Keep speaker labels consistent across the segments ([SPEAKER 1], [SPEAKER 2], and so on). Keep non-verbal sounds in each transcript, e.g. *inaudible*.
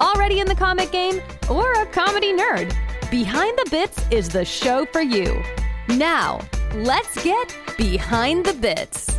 [SPEAKER 1] already in the comic game, or a comedy nerd, Behind the Bits is the show for you. Now, let's get Behind the Bits.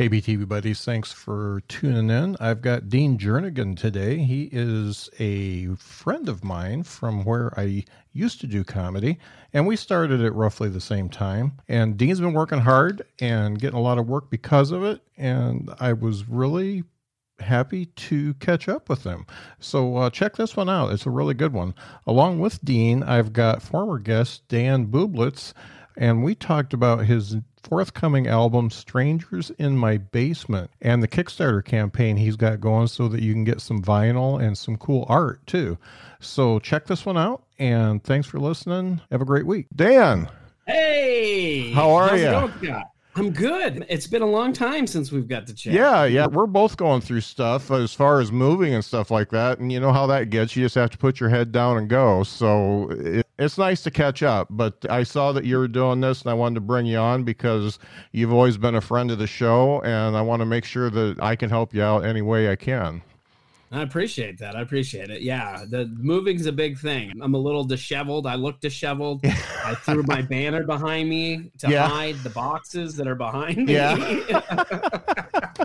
[SPEAKER 2] Hey, BTB buddies, thanks for tuning in. I've got Dean Jernigan today. He is a friend of mine from where I used to do comedy, and we started at roughly the same time. And Dean's been working hard and getting a lot of work because of it, and I was really happy to catch up with him. So uh, check this one out. It's a really good one. Along with Dean, I've got former guest Dan Bublitz, and we talked about his forthcoming album strangers in my basement and the kickstarter campaign he's got going so that you can get some vinyl and some cool art too. So check this one out and thanks for listening. Have a great week. Dan!
[SPEAKER 3] Hey!
[SPEAKER 2] How are you?
[SPEAKER 3] I'm good it's been a long time since we've got to chat
[SPEAKER 2] yeah yeah we're both going through stuff as far as moving and stuff like that and you know how that gets you just have to put your head down and go so it, it's nice to catch up, but I saw that you were doing this and I wanted to bring you on because you've always been a friend of the show and I want to make sure that I can help you out any way I can.
[SPEAKER 3] I appreciate that. I appreciate it. Yeah, the moving's a big thing. I'm a little disheveled. I look disheveled. I threw my *laughs* banner behind me to
[SPEAKER 2] Yeah.
[SPEAKER 3] hide the boxes that are behind me.
[SPEAKER 2] Yeah. *laughs*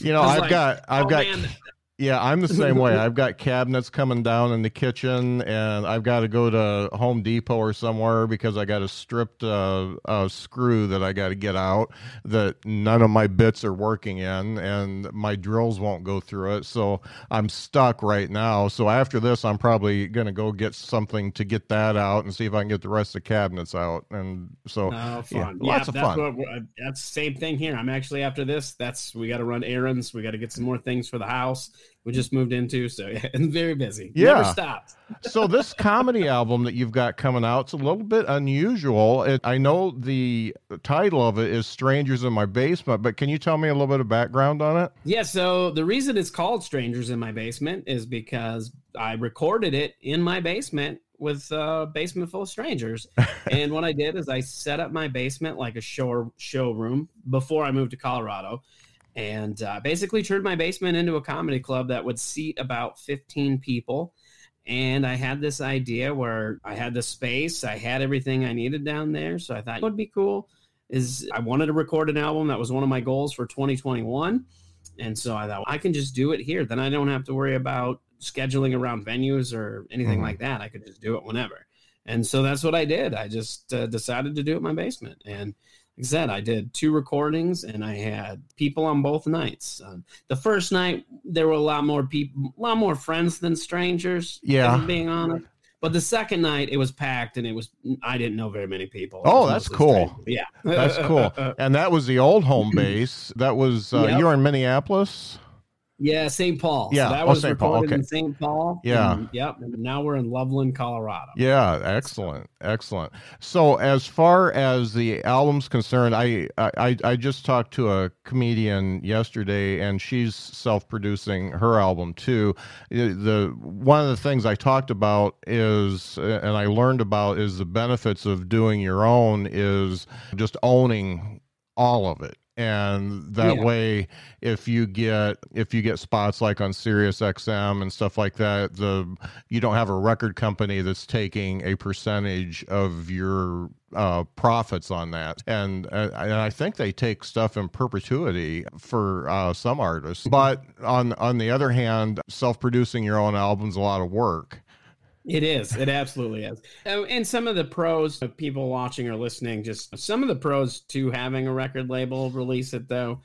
[SPEAKER 2] You know, I've
[SPEAKER 3] like,
[SPEAKER 2] got I've
[SPEAKER 3] oh,
[SPEAKER 2] got
[SPEAKER 3] man,
[SPEAKER 2] Yeah, I'm the same way. I've got cabinets coming down in the kitchen, and I've got to go to Home Depot or somewhere because I got a stripped uh, uh, screw that I got to get out that none of my bits are working in, and my drills won't go through it. So I'm stuck right now. So after this, I'm probably going to go get something to get that out and see if I can get the rest of the cabinets out. And so,
[SPEAKER 3] Oh,
[SPEAKER 2] yeah,
[SPEAKER 3] fun.
[SPEAKER 2] lots of fun.
[SPEAKER 3] What, that's the same thing here. I'm actually after this. That's we got to run errands. We got to get some more things for the house we just moved into. So *laughs* yeah, and very busy.
[SPEAKER 2] Yeah.
[SPEAKER 3] Never stopped. *laughs*
[SPEAKER 2] so this comedy album that you've got coming out, it's a little bit unusual. It, I know the title of it is "Strangers in My Basement," but can you tell me a little bit of background on it?
[SPEAKER 3] Yeah, so the reason it's called Strangers in My Basement is because I recorded it in my basement with a basement full of strangers. *laughs* and what I did is I set up my basement like a show showroom before I moved to Colorado. And uh, basically turned my basement into a comedy club that would seat about 15 people. And I had this idea where I had the space, I had everything I needed down there. So I thought what would be cool is I wanted to record an album. That was one of my goals for 2021. And so I thought I can just do it here. Then I don't have to worry about scheduling around venues or anything
[SPEAKER 2] Mhm.
[SPEAKER 3] like that. I could just do it whenever. And so that's what I did. I just uh, decided to do it in my basement. And like I said, I did two recordings and I had people on both nights. Um, the first night, there were a lot more people, a lot more friends than strangers.
[SPEAKER 2] Yeah.
[SPEAKER 3] I'm being honest. But the second night, it was packed and it was, I didn't know very many people.
[SPEAKER 2] Oh, that's cool.
[SPEAKER 3] Yeah.
[SPEAKER 2] That's cool. *laughs* And that was the old home base. That was uh,
[SPEAKER 3] Yep.
[SPEAKER 2] you're in Minneapolis.
[SPEAKER 3] Yeah, St. Paul.
[SPEAKER 2] Yeah,
[SPEAKER 3] so that
[SPEAKER 2] oh,
[SPEAKER 3] was
[SPEAKER 2] St. Paul, okay.
[SPEAKER 3] in St. Paul.
[SPEAKER 2] Yeah.
[SPEAKER 3] And, yep. And now we're in Loveland, Colorado.
[SPEAKER 2] Yeah, excellent, excellent. So, as far as the album's concerned, I I, I just talked to a comedian yesterday, and she's self-producing her album too. The one of the things I talked about is, and I learned about, is the benefits of doing your own is just owning all of it and that
[SPEAKER 3] Yeah.
[SPEAKER 2] way if you get if you get spots like on Sirius XM and stuff like that the you don't have a record company that's taking a percentage of your uh, profits on that. And uh, and I think they take stuff in perpetuity for uh, some artists. But on on the other hand self-producing your own album's a lot of work
[SPEAKER 3] It is. It absolutely is. Uh, And some of the pros of people watching or listening, just some of the pros to having a record label release it, though,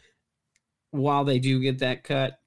[SPEAKER 3] while they do get that cut,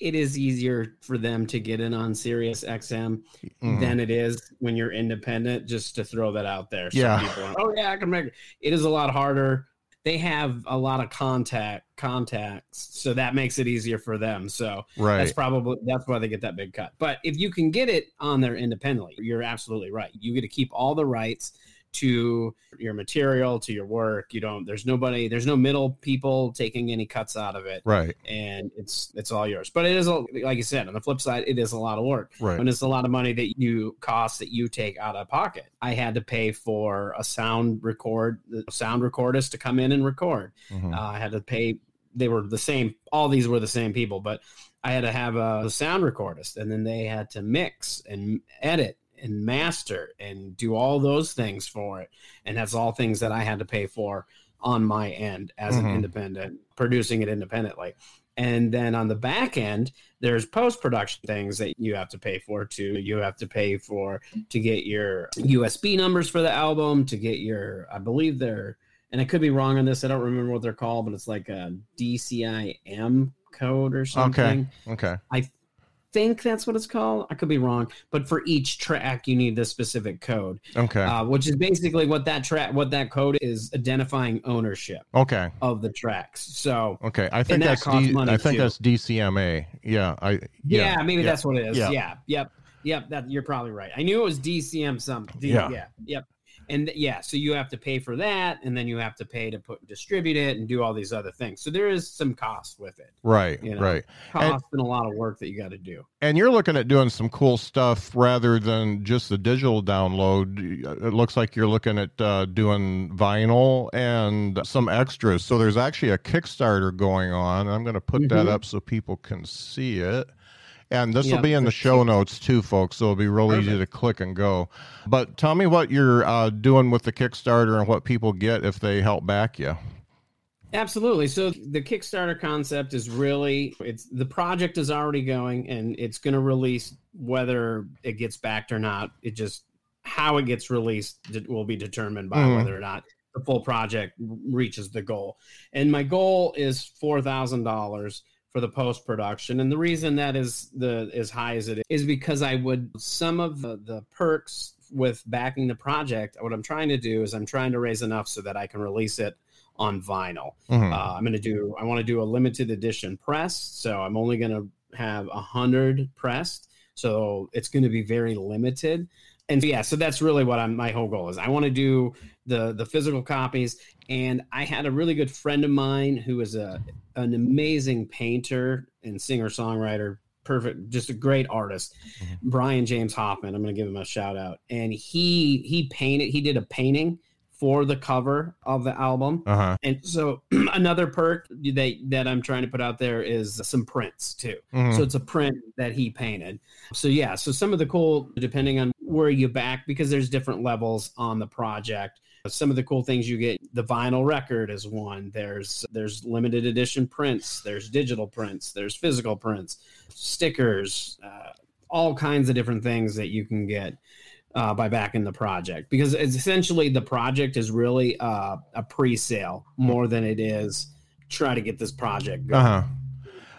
[SPEAKER 3] it is easier for them to get in on Sirius XM
[SPEAKER 2] Mhm.
[SPEAKER 3] than it is when you're independent. Just to throw that out there. Some
[SPEAKER 2] Yeah.
[SPEAKER 3] people are, oh yeah, I can make it. It is a lot harder. They have a lot of contact contacts, so that makes it easier for them. So
[SPEAKER 2] right.
[SPEAKER 3] that's probably that's why they get that big cut. But if you can get it on there independently, you're absolutely right. You get to keep all the rights to your material, to your work. You don't. There's nobody. There's no middle people taking any cuts out of it
[SPEAKER 2] right.
[SPEAKER 3] and it's it's all yours. But it is a, like you said. On the flip side, it is a lot of work,
[SPEAKER 2] Right.
[SPEAKER 3] and it's a lot of money that you cost that you take out of pocket. I had to pay for a sound record, the sound recordist to come in and record.
[SPEAKER 2] Mhm.
[SPEAKER 3] Uh, I had to pay. They were the same. All these were the same people, but I had to have a sound recordist, and then they had to mix and edit and master and do all those things for it. And that's all things that I had to pay for on my end as
[SPEAKER 2] Mhm.
[SPEAKER 3] an independent, producing it independently. And then on the back end, there's post production things that you have to pay for too. You have to pay for to get your USB numbers for the album, to get your, I believe they're, and I could be wrong on this. I don't remember what they're called, but it's like a DCIM code or something.
[SPEAKER 2] Okay. Okay.
[SPEAKER 3] I think that's what it's called. I could be wrong, but for each track, you need this specific code,
[SPEAKER 2] Okay.
[SPEAKER 3] uh, which is basically what that track, what that code is identifying ownership
[SPEAKER 2] okay.
[SPEAKER 3] of the tracks. So
[SPEAKER 2] Okay. I think
[SPEAKER 3] that
[SPEAKER 2] that's D-
[SPEAKER 3] money,
[SPEAKER 2] I think
[SPEAKER 3] too.
[SPEAKER 2] that's DCMA. Yeah. I
[SPEAKER 3] yeah,
[SPEAKER 2] yeah.
[SPEAKER 3] maybe
[SPEAKER 2] yeah.
[SPEAKER 3] that's what it is.
[SPEAKER 2] Yeah.
[SPEAKER 3] Yeah. Yep. Yep. That you're probably right. I knew it was DCM something. D-
[SPEAKER 2] Yeah.
[SPEAKER 3] yeah. Yep. And yeah, so you have to pay for that, and then you have to pay to put distribute it and do all these other things. So there is some cost with it,
[SPEAKER 2] right.
[SPEAKER 3] you know.
[SPEAKER 2] Right.
[SPEAKER 3] cost and, a lot of work that you got to do.
[SPEAKER 2] And you're looking at doing some cool stuff rather than just the digital download. It looks like you're looking at uh, doing vinyl and some extras. So there's actually a Kickstarter going on. I'm going to put that
[SPEAKER 3] Mhm.
[SPEAKER 2] up so people can see it. And this will be in the show notes too, folks. So it'll be real easy to click and go. But tell me what you're uh, doing with the Kickstarter and what people get if they help back you.
[SPEAKER 3] Absolutely. So the Kickstarter concept is really it's the project is already going and it's going to release whether it gets backed or not. It just how it gets released will be determined by
[SPEAKER 2] Mhm.
[SPEAKER 3] whether or not the full project reaches the goal. And my goal is $4,000 for the post production and the reason that is the as high as it is is because I would some of the, the perks with backing the project what I'm trying to do is I'm trying to raise enough so that I can release it on vinyl.
[SPEAKER 2] Mhm.
[SPEAKER 3] Uh, I'm going to do. I want to do a limited edition press, so I'm only going to have a hundred pressed. So it's going to be very limited. And yeah, so that's really what I'm. My whole goal is. I want to do the the physical copies. And I had a really good friend of mine who is a an amazing painter and singer songwriter. Perfect, just a great artist,
[SPEAKER 2] Mhm.
[SPEAKER 3] Brian James Hoffman. I'm going to give him a shout out. And he he painted. He did a painting for the cover of the album.
[SPEAKER 2] Uh-huh.
[SPEAKER 3] And so *clears throat* another perk that that I'm trying to put out there is some prints too.
[SPEAKER 2] Mhm.
[SPEAKER 3] So it's a print that he painted. So yeah, so some of the cool depending on where you back because there's different levels on the project. Some of the cool things you get the vinyl record is one. There's there's limited edition prints, there's digital prints, there's physical prints, stickers, uh, all kinds of different things that you can get uh, by backing the project because essentially the project is really uh, a pre-sale more than it is try to get this project going.
[SPEAKER 2] Uh-huh.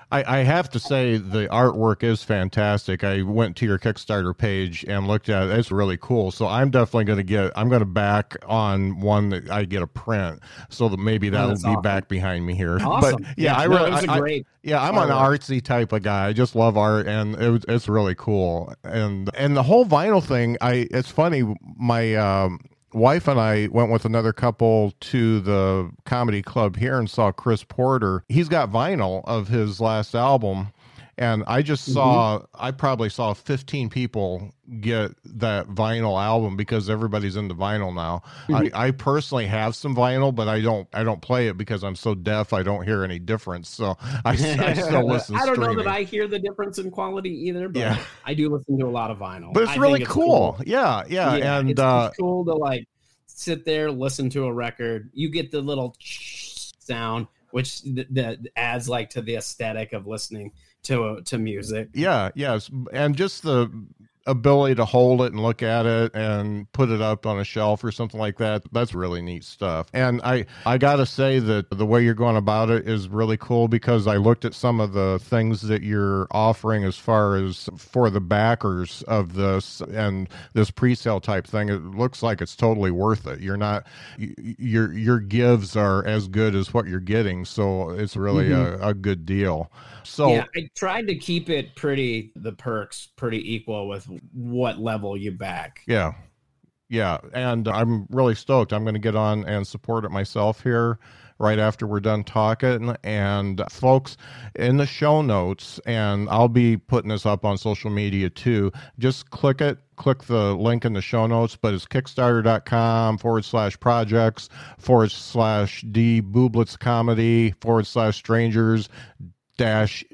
[SPEAKER 2] I, I have to say the artwork is fantastic. I went to your Kickstarter page and looked at it. It's really cool. So I'm definitely going to get. I'm going to back on one that I get a print, so that maybe that'll
[SPEAKER 3] Oh,
[SPEAKER 2] be
[SPEAKER 3] awesome.
[SPEAKER 2] back behind me here.
[SPEAKER 3] Awesome.
[SPEAKER 2] But yeah, I
[SPEAKER 3] no,
[SPEAKER 2] really,
[SPEAKER 3] was a
[SPEAKER 2] I- I-
[SPEAKER 3] great.
[SPEAKER 2] yeah, I'm an artsy type of guy. I just love art, and it it's really cool. And and the whole vinyl thing, I it's funny. My um, wife and I went with another couple to the comedy club here and saw Chris Porter. He's got vinyl of his last album. And I just saw, I probably saw 15 people get that vinyl album because everybody's into vinyl now. I, I personally have some vinyl, but I don't, I don't play it because I'm so deaf. I don't hear any difference. So I, I *laughs* still listen.
[SPEAKER 3] I don't know that I hear the difference in quality either, but
[SPEAKER 2] Yeah.
[SPEAKER 3] I do listen to a lot of vinyl.
[SPEAKER 2] but it's really cool. Yeah, yeah, and
[SPEAKER 3] it's,
[SPEAKER 2] uh,
[SPEAKER 3] it's cool to like sit there, listen to a record. You get the little sound, which th- that adds like to the aesthetic of listening to uh, to music.
[SPEAKER 2] yeah, yes, and just the ability to hold it and look at it and put it up on a shelf or something like that that's really neat stuff. And i i gotta say that the way you're going about it is really cool because i looked at some of the things that you're offering as far as for the backers of this and this pre-sale type thing. It looks like it's totally worth it. You're not your your gives are as good as what you're getting so it's really mm-hmm. a, a good deal. So
[SPEAKER 3] yeah, I tried to keep it pretty the perks pretty equal with what level you back.
[SPEAKER 2] Yeah. Yeah, and I'm really stoked. I'm going to get on and support it myself here right after we're done talking. And folks, in the show notes, and I'll be putting this up on social media too, just click it, click the link in the show notes, but it's kickstarter.com forward slash projects forward slash D Bublitz comedy forward slash strangers dash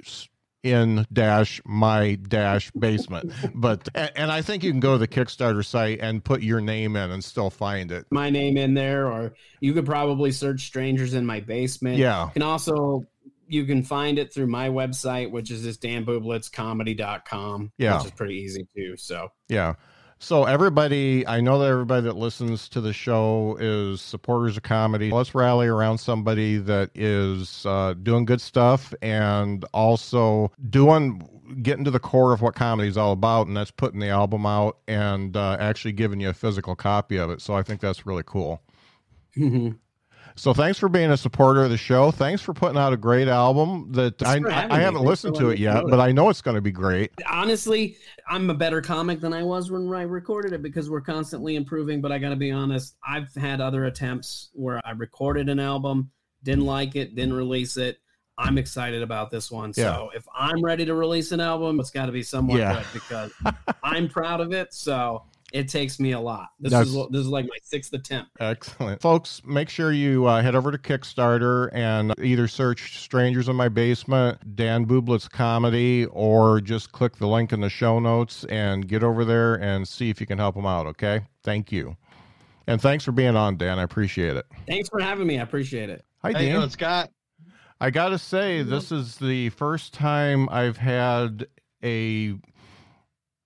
[SPEAKER 2] in dash my dash basement. But and i think you can go to the kickstarter site and put your name in and still find it.
[SPEAKER 3] My name in there or you could probably search strangers in my basement.
[SPEAKER 2] Yeah.
[SPEAKER 3] You can also you can find it through my website which is this danbublitzcomedy.com
[SPEAKER 2] yeah.
[SPEAKER 3] which is pretty easy too so.
[SPEAKER 2] Yeah so everybody, I know that everybody that listens to the show is supporters of comedy. Let's rally around somebody that is uh, doing good stuff and also doing getting to the core of what comedy is all about, and that's putting the album out and uh, actually giving you a physical copy of it. So I think that's really cool.
[SPEAKER 3] Mm-hmm.
[SPEAKER 2] So thanks for being a supporter of the show. Thanks for putting out a great album that I, I, I, haven't listened to it yet, but I know it's going to be great.
[SPEAKER 3] Honestly, I'm a better comic than I was when I recorded it because we're constantly improving. But I got to be honest, I've had other attempts where I recorded an album, didn't like it, didn't release it. I'm excited about this one. Yeah. So if I'm ready to release an album, it's got to be somewhat yeah. good because I'm proud of it. So it takes me a lot. This That's, is this is like my sixth attempt.
[SPEAKER 2] Excellent, folks. Make sure you uh, head over to Kickstarter and either search "Strangers in My Basement," Dan Bublitz comedy, or just click the link in the show notes and get over there and see if you can help them out. Okay, thank you, and thanks for being on, Dan. I appreciate it.
[SPEAKER 3] Thanks for having me. I appreciate it.
[SPEAKER 2] Hi,
[SPEAKER 4] How
[SPEAKER 2] Dan.
[SPEAKER 4] You doing, Scott?
[SPEAKER 2] I got to say, this is the first time I've had a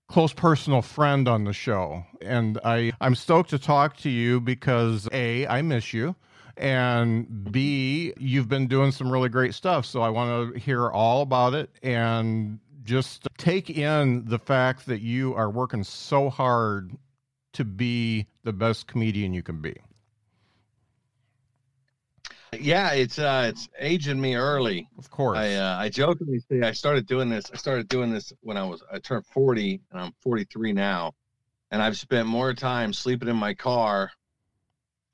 [SPEAKER 2] close personal friend on the show. And I, I'm stoked to talk to you because A, I miss you. And B, you've been doing some really great stuff. So I want to hear all about it and just take in the fact that you are working so hard to be the best comedian you can be.
[SPEAKER 4] Yeah, it's uh it's aging me early.
[SPEAKER 2] Of course.
[SPEAKER 4] I uh, I jokingly say I started doing this. I started doing this when I was I turned 40 and I'm 43 now. And I've spent more time sleeping in my car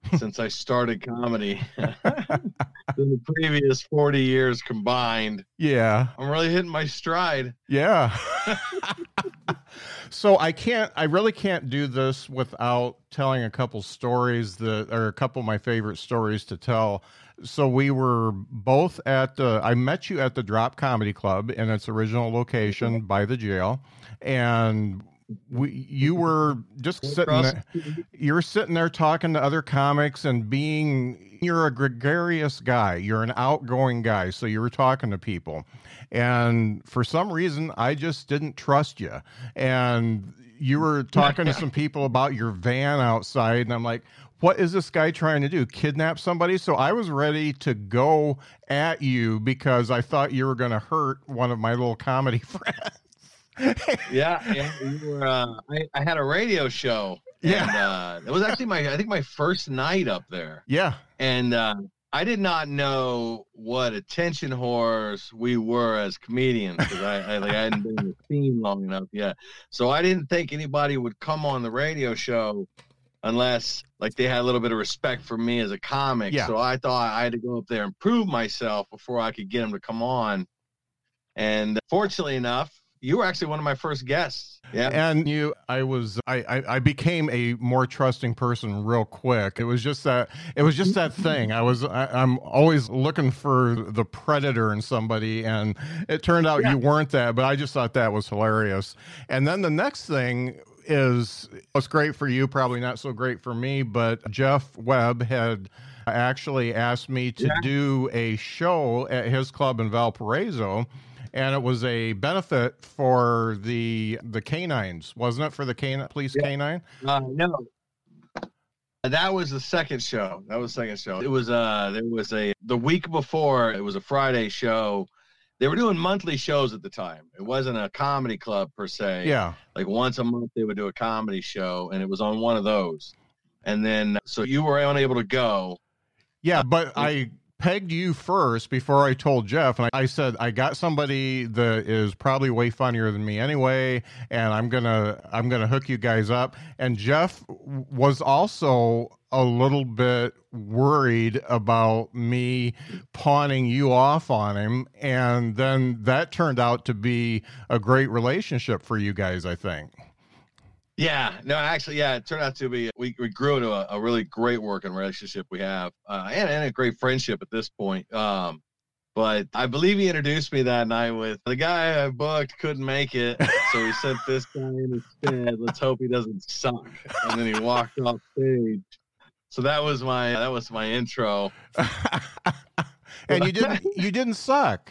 [SPEAKER 4] *laughs* since I started comedy *laughs* than the previous 40 years combined.
[SPEAKER 2] Yeah.
[SPEAKER 4] I'm really hitting my stride.
[SPEAKER 2] Yeah. *laughs* so I can't I really can't do this without telling a couple stories that are a couple of my favorite stories to tell so we were both at the i met you at the drop comedy club in its original location mm-hmm. by the jail. And we you were just sitting there you were sitting there talking to other comics and being you're a gregarious guy. You're an outgoing guy. So you were talking to people. And for some reason i just didn't trust you. And you were talking to *laughs* some people about your van outside. And i'm like what is this guy trying to do? Kidnap somebody? So I was ready to go at you because I thought you were going to hurt one of my little comedy *laughs* friends.
[SPEAKER 4] yeah, yeah, you were. Uh, I, I had a radio show.
[SPEAKER 2] Yeah,
[SPEAKER 4] and, uh, it was actually my I think my first night up there.
[SPEAKER 2] Yeah,
[SPEAKER 4] and uh, I did not know what attention whores we were as comedians because I, I, like I hadn't been in the scene long enough yet. So I didn't think anybody would come on the radio show unless like they had a little bit of respect for me as a comic.
[SPEAKER 2] Yeah.
[SPEAKER 4] So I thought I had to go up there and prove myself before I could get them to come on. And uh, fortunately enough, you were actually one of my first guests. Yeah.
[SPEAKER 2] And you, I was, I, I, I, became a more trusting person real quick. It was just that, it was just that thing. I was, I, am always looking for the predator in somebody. And it turned out yeah. you weren't that, but I just thought that was hilarious. And then the next thing is was great for you, probably not so great for me, but Jeff Webb had actually asked me to yeah. do a show at his club in Valparaiso and it was a benefit for the the canines, wasn't it? For the canine police
[SPEAKER 4] Yeah.
[SPEAKER 2] canine.
[SPEAKER 4] Uh, no, that was the second show. That was the second show. It was uh, there was a the week before. It was a Friday show. They were doing monthly shows at the time. It wasn't a comedy club per se.
[SPEAKER 2] Yeah,
[SPEAKER 4] like once a month they would do a comedy show, and it was on one of those. And then so you were unable to go.
[SPEAKER 2] yeah, but I pegged you first before I told Jeff, and I, I said I got somebody that is probably way funnier than me anyway, and I'm gonna I'm gonna hook you guys up. And Jeff was also a little bit worried about me pawning you off on him, and then that turned out to be a great relationship for you guys. I think.
[SPEAKER 4] Yeah, no, actually, yeah, it turned out to be we, we grew into a, a really great working relationship we have, uh, and, and a great friendship at this point. Um, but I believe he introduced me that night with the guy I booked couldn't make it, so he sent this guy in instead. Let's hope he doesn't suck. And then he walked off stage. So that was my that was my intro.
[SPEAKER 2] and you didn't you didn't suck.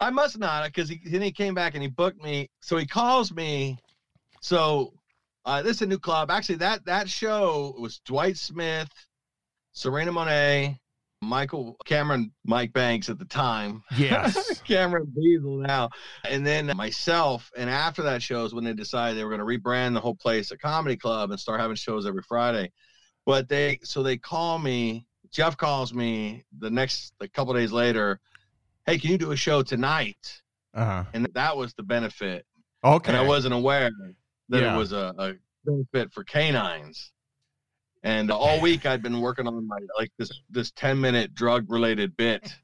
[SPEAKER 4] I must not because he then he came back and he booked me. So he calls me. So uh, this is a new club. Actually, that that show was Dwight Smith, Serena Monet, Michael Cameron, Mike Banks at the time.
[SPEAKER 2] Yes. *laughs*
[SPEAKER 4] Cameron Beasley now, and then myself. And after that show is when they decided they were going to rebrand the whole place a comedy club and start having shows every Friday. But they so they call me. Jeff calls me the next a couple days later. Hey, can you do a show tonight?
[SPEAKER 2] Uh-huh.
[SPEAKER 4] And that was the benefit.
[SPEAKER 2] Okay.
[SPEAKER 4] And I wasn't aware that
[SPEAKER 2] Yeah.
[SPEAKER 4] it was a, a benefit for canines. And all week I'd been working on my like this this 10 minute drug related bit.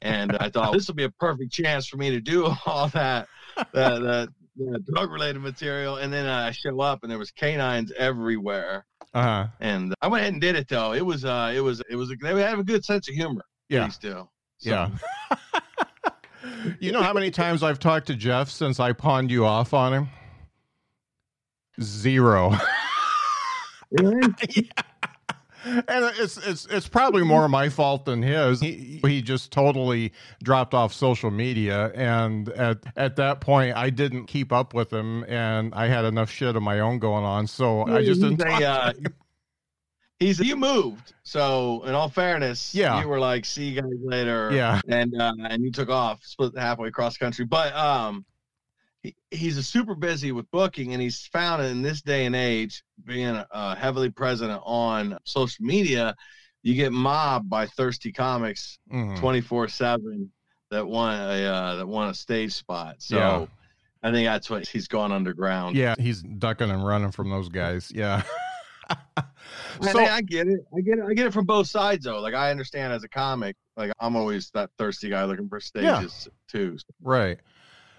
[SPEAKER 4] And I thought this will be a perfect chance for me to do *laughs* all that that, that, that drug related material. And then I show up and there was canines everywhere.
[SPEAKER 2] Uh-huh.
[SPEAKER 4] And I went ahead and did it though. It was uh it was it was they have a good sense of humor.
[SPEAKER 2] Yeah.
[SPEAKER 4] Still. So-
[SPEAKER 2] Yeah. *laughs* you know how many times I've talked to Jeff since I pawned you off on him? Zero. *laughs*
[SPEAKER 4] Really?
[SPEAKER 2] and it's it's it's probably more my fault than his. He he just totally dropped off social media, and at at that point, I didn't keep up with him, and I had enough shit of my own going on, so I just didn't.
[SPEAKER 4] A,
[SPEAKER 2] to
[SPEAKER 4] uh, he's you moved. So in all fairness,
[SPEAKER 2] Yeah.
[SPEAKER 4] you were like, see you guys later.
[SPEAKER 2] Yeah.
[SPEAKER 4] And uh, and you took off, split halfway across country. But um he, he's a super busy with booking and he's found in this day and age, being uh, heavily present on social media, you get mobbed by thirsty comics
[SPEAKER 2] Mhm.
[SPEAKER 4] 24 7 that want a uh, that want a stage spot. So
[SPEAKER 2] Yeah.
[SPEAKER 4] I think that's what he's gone underground.
[SPEAKER 2] Yeah, he's ducking and running from those guys. Yeah. *laughs*
[SPEAKER 4] I,
[SPEAKER 2] so
[SPEAKER 4] I get it. I get it. I get it from both sides though. Like I understand as a comic, like I'm always that thirsty guy looking for stages too.
[SPEAKER 2] Right.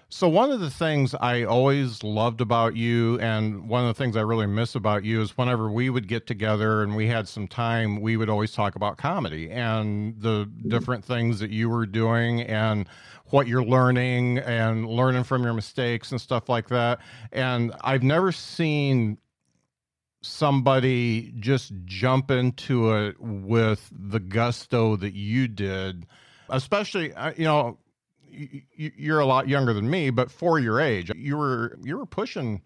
[SPEAKER 2] So one of the things I always loved about you and one of the things I really miss about you is whenever we would get together and we had some time, we would always talk about comedy and the different things that you were doing and what you're learning and learning from your mistakes and stuff like that. And I've never seen somebody just jump into it with the gusto that you did especially uh, you know you're a lot younger than me but for your age you were you were pushing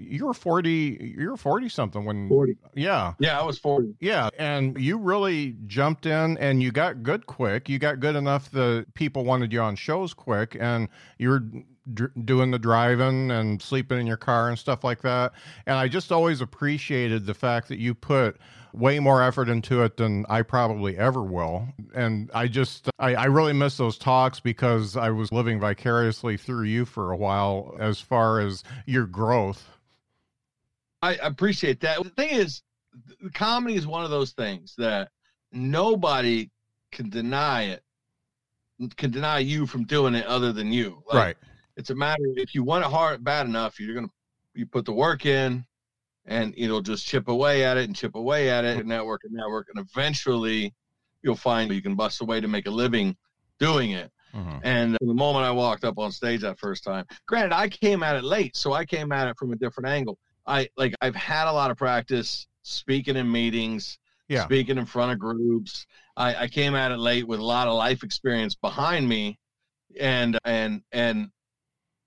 [SPEAKER 2] you were 40 you were 40 something when
[SPEAKER 4] 40.
[SPEAKER 2] yeah
[SPEAKER 4] Yeah, I was 40.
[SPEAKER 2] yeah, and you really jumped in and you got good quick. You got good enough that people wanted you on shows quick, and you were dr- doing the driving and sleeping in your car and stuff like that. And I just always appreciated the fact that you put way more effort into it than I probably ever will. And I just, I, I really miss those talks because I was living vicariously through you for a while as far as your growth.
[SPEAKER 4] I appreciate that. The thing is, the comedy is one of those things that nobody can deny it. Can deny you from doing it other than you. Like,
[SPEAKER 2] right.
[SPEAKER 4] It's a matter if you want it hard bad enough, you're gonna you put the work in, and it'll just chip away at it and chip away at it, and network and network, and eventually you'll find you can bust away to make a living doing it.
[SPEAKER 2] Mhm.
[SPEAKER 4] And the moment I walked up on stage that first time, granted, I came at it late, so I came at it from a different angle. I like I've had a lot of practice speaking in meetings,
[SPEAKER 2] Yeah.
[SPEAKER 4] speaking in front of groups. I, I came at it late with a lot of life experience behind me and and and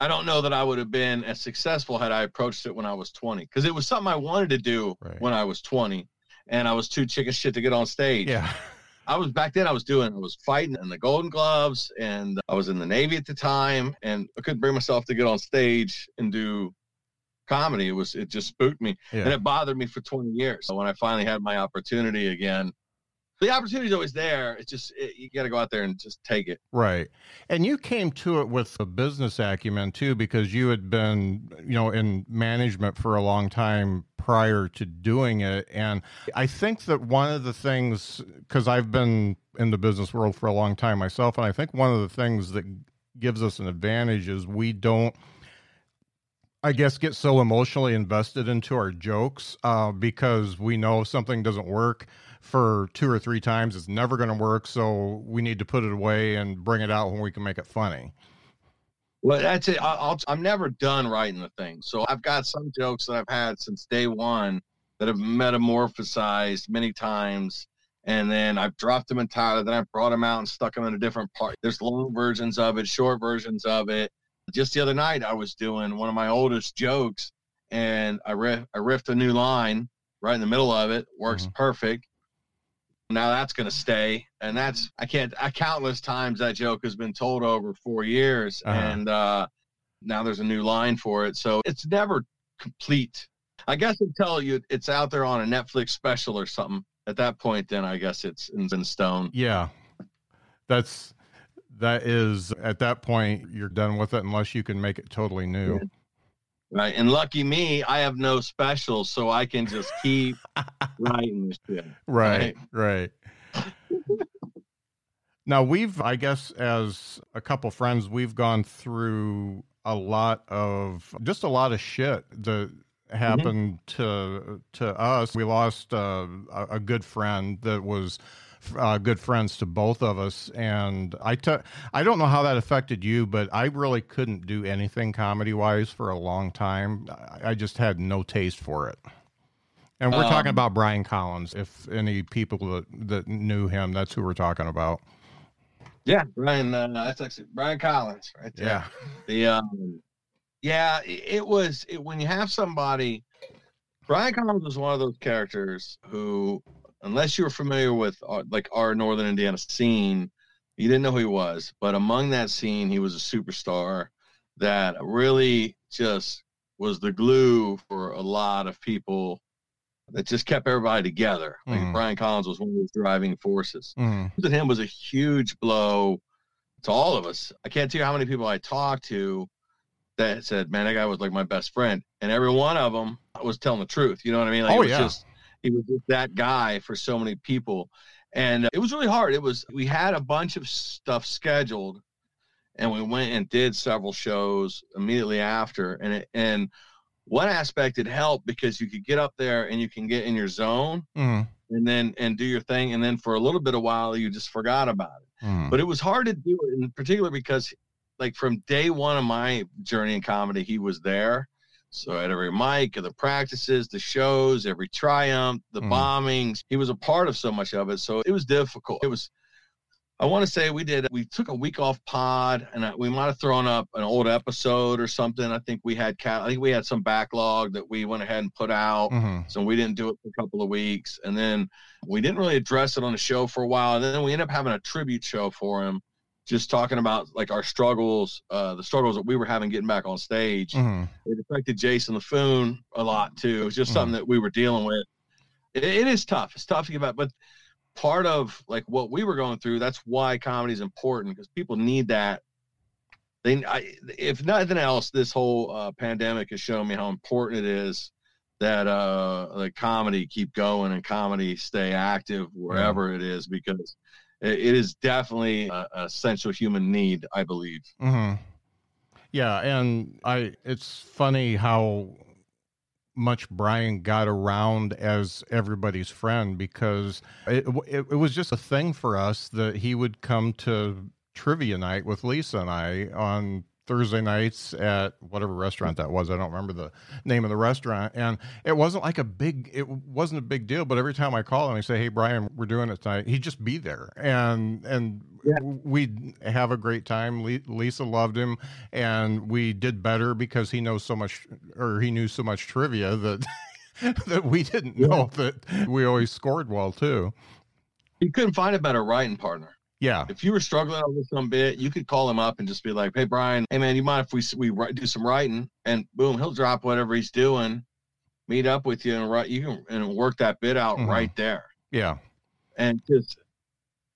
[SPEAKER 4] I don't know that I would have been as successful had I approached it when I was 20 because it was something I wanted to do
[SPEAKER 2] Right.
[SPEAKER 4] when I was 20 and I was too chicken shit to get on stage.
[SPEAKER 2] Yeah. *laughs*
[SPEAKER 4] I was back then I was doing I was fighting in the Golden Gloves and I was in the Navy at the time and I couldn't bring myself to get on stage and do comedy. It was it just spooked me and it bothered me for 20 years. So when I finally had my opportunity again, the opportunity's always there. It's just it, you got to go out there and just take it.
[SPEAKER 2] Right. And you came to it with a business acumen too, because you had been, you know, in management for a long time prior to doing it. And I think that one of the things, because I've been in the business world for a long time myself, and I think one of the things that gives us an advantage is we don't. I guess get so emotionally invested into our jokes uh, because we know if something doesn't work for two or three times, it's never going to work. So we need to put it away and bring it out when we can make it funny.
[SPEAKER 4] Well, that's it. I, I'll, I'm never done writing the thing. So I've got some jokes that I've had since day one that have metamorphosized many times. And then I've dropped them entirely. Then I've brought them out and stuck them in a different part. There's long versions of it, short versions of it. Just the other night, I was doing one of my oldest jokes and I, riff, I riffed a new line right in the middle of it. Works mm-hmm. perfect. Now that's going to stay. And that's, I can't, I countless times that joke has been told over four years.
[SPEAKER 2] Uh-huh.
[SPEAKER 4] And uh, now there's a new line for it. So it's never complete. I guess until you, it's out there on a Netflix special or something. At that point, then I guess it's in, in stone.
[SPEAKER 2] Yeah. That's that is at that point you're done with it unless you can make it totally new.
[SPEAKER 4] Yeah. Right. And lucky me, I have no specials, so I can just keep *laughs* writing this shit.
[SPEAKER 2] Right, right. now we've I guess as a couple friends we've gone through a lot of just a lot of shit that happened to to us. We lost uh, a good friend that was uh, good friends to both of us, and I took. I don't know how that affected you, but I really couldn't do anything comedy wise for a long time. I, I just had no taste for it. And we're talking
[SPEAKER 4] Um,
[SPEAKER 2] about Brian Collins. If any people that, that knew him, that's who we're talking about.
[SPEAKER 4] Yeah, Brian. Uh, that's actually Brian Collins, right there.
[SPEAKER 2] Yeah.
[SPEAKER 4] The um, yeah, it, it was it, when you have somebody. Brian Collins was one of those characters who, unless you were familiar with uh, like our Northern Indiana scene, you didn't know who he was. But among that scene, he was a superstar that really just was the glue for a lot of people. That just kept everybody together. Like
[SPEAKER 2] Mhm.
[SPEAKER 4] Brian Collins was one of those driving forces
[SPEAKER 2] Mhm.
[SPEAKER 4] to him was a huge blow to all of us. I can't tell you how many people I talked to that said, "Man, that guy was like my best friend," and every one of them was telling the truth. You know what I mean? Like,
[SPEAKER 2] Oh,
[SPEAKER 4] it was
[SPEAKER 2] yeah.
[SPEAKER 4] just he was just that guy for so many people, and uh, it was really hard. It was we had a bunch of stuff scheduled, and we went and did several shows immediately after, and it, and one aspect it helped because you could get up there and you can get in your zone
[SPEAKER 2] Mhm.
[SPEAKER 4] and then and do your thing and then for a little bit of while you just forgot about it
[SPEAKER 2] Mhm.
[SPEAKER 4] but it was hard to do it in particular because like from day one of my journey in comedy he was there so at every mic the practices the shows every triumph the
[SPEAKER 2] Mhm.
[SPEAKER 4] bombings he was a part of so much of it so it was difficult it was I want to say we did. We took a week off pod, and we might have thrown up an old episode or something. I think we had. I think we had some backlog that we went ahead and put out.
[SPEAKER 2] Mhm.
[SPEAKER 4] So we didn't do it for a couple of weeks. And then we didn't really address it on the show for a while. And then we ended up having a tribute show for him, just talking about like our struggles, uh, the struggles that we were having getting back on stage.
[SPEAKER 2] Mhm.
[SPEAKER 4] It affected Jason LaFoon a lot too. It was just
[SPEAKER 2] Mhm.
[SPEAKER 4] something that we were dealing with. It, it is tough. It's tough to get up, but part of like what we were going through, that's why comedy is important because people need that. They, I, if nothing else, this whole uh, pandemic has shown me how important it is that uh the comedy keep going and comedy stay active wherever it is because it, is definitely a, essential human need i believe.
[SPEAKER 2] Hmm Yeah, and I it's funny how much Brian got around as everybody's friend because it, it it was just a thing for us that he would come to trivia night with Lisa and I on Thursday nights at whatever restaurant that was. I don't remember the name of the restaurant. And it wasn't like a big, it wasn't a big deal. But every time I call him, I say, "Hey, Brian, we're doing it tonight." He'd just be there, and and yeah. we'd have a great time. Lisa loved him, and we did better because he knows so much, or he knew so much trivia that *laughs* that we didn't know that we always scored well too.
[SPEAKER 4] You couldn't find a better writing partner.
[SPEAKER 2] Yeah.
[SPEAKER 4] If you were struggling over some bit, you could call him up and just be like, "Hey, Brian, hey man, you mind if we we do some writing?" And boom, he'll drop whatever he's doing, meet up with you, and write. You can and work that bit out mm-hmm. right there.
[SPEAKER 2] Yeah.
[SPEAKER 4] And just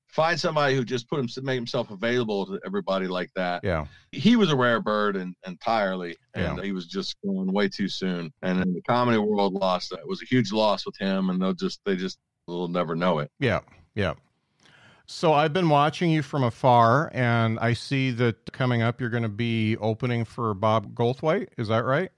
[SPEAKER 4] find somebody who just put him make himself available to everybody like that.
[SPEAKER 2] Yeah.
[SPEAKER 4] He was a rare bird and entirely, and yeah. he was just going way too soon. And in the comedy world lost that. It was a huge loss with him, and they'll just they just will never know it.
[SPEAKER 2] Yeah. Yeah. So I've been watching you from afar, and I see that coming up you're going to be opening for Bob Goldthwait. Is that right?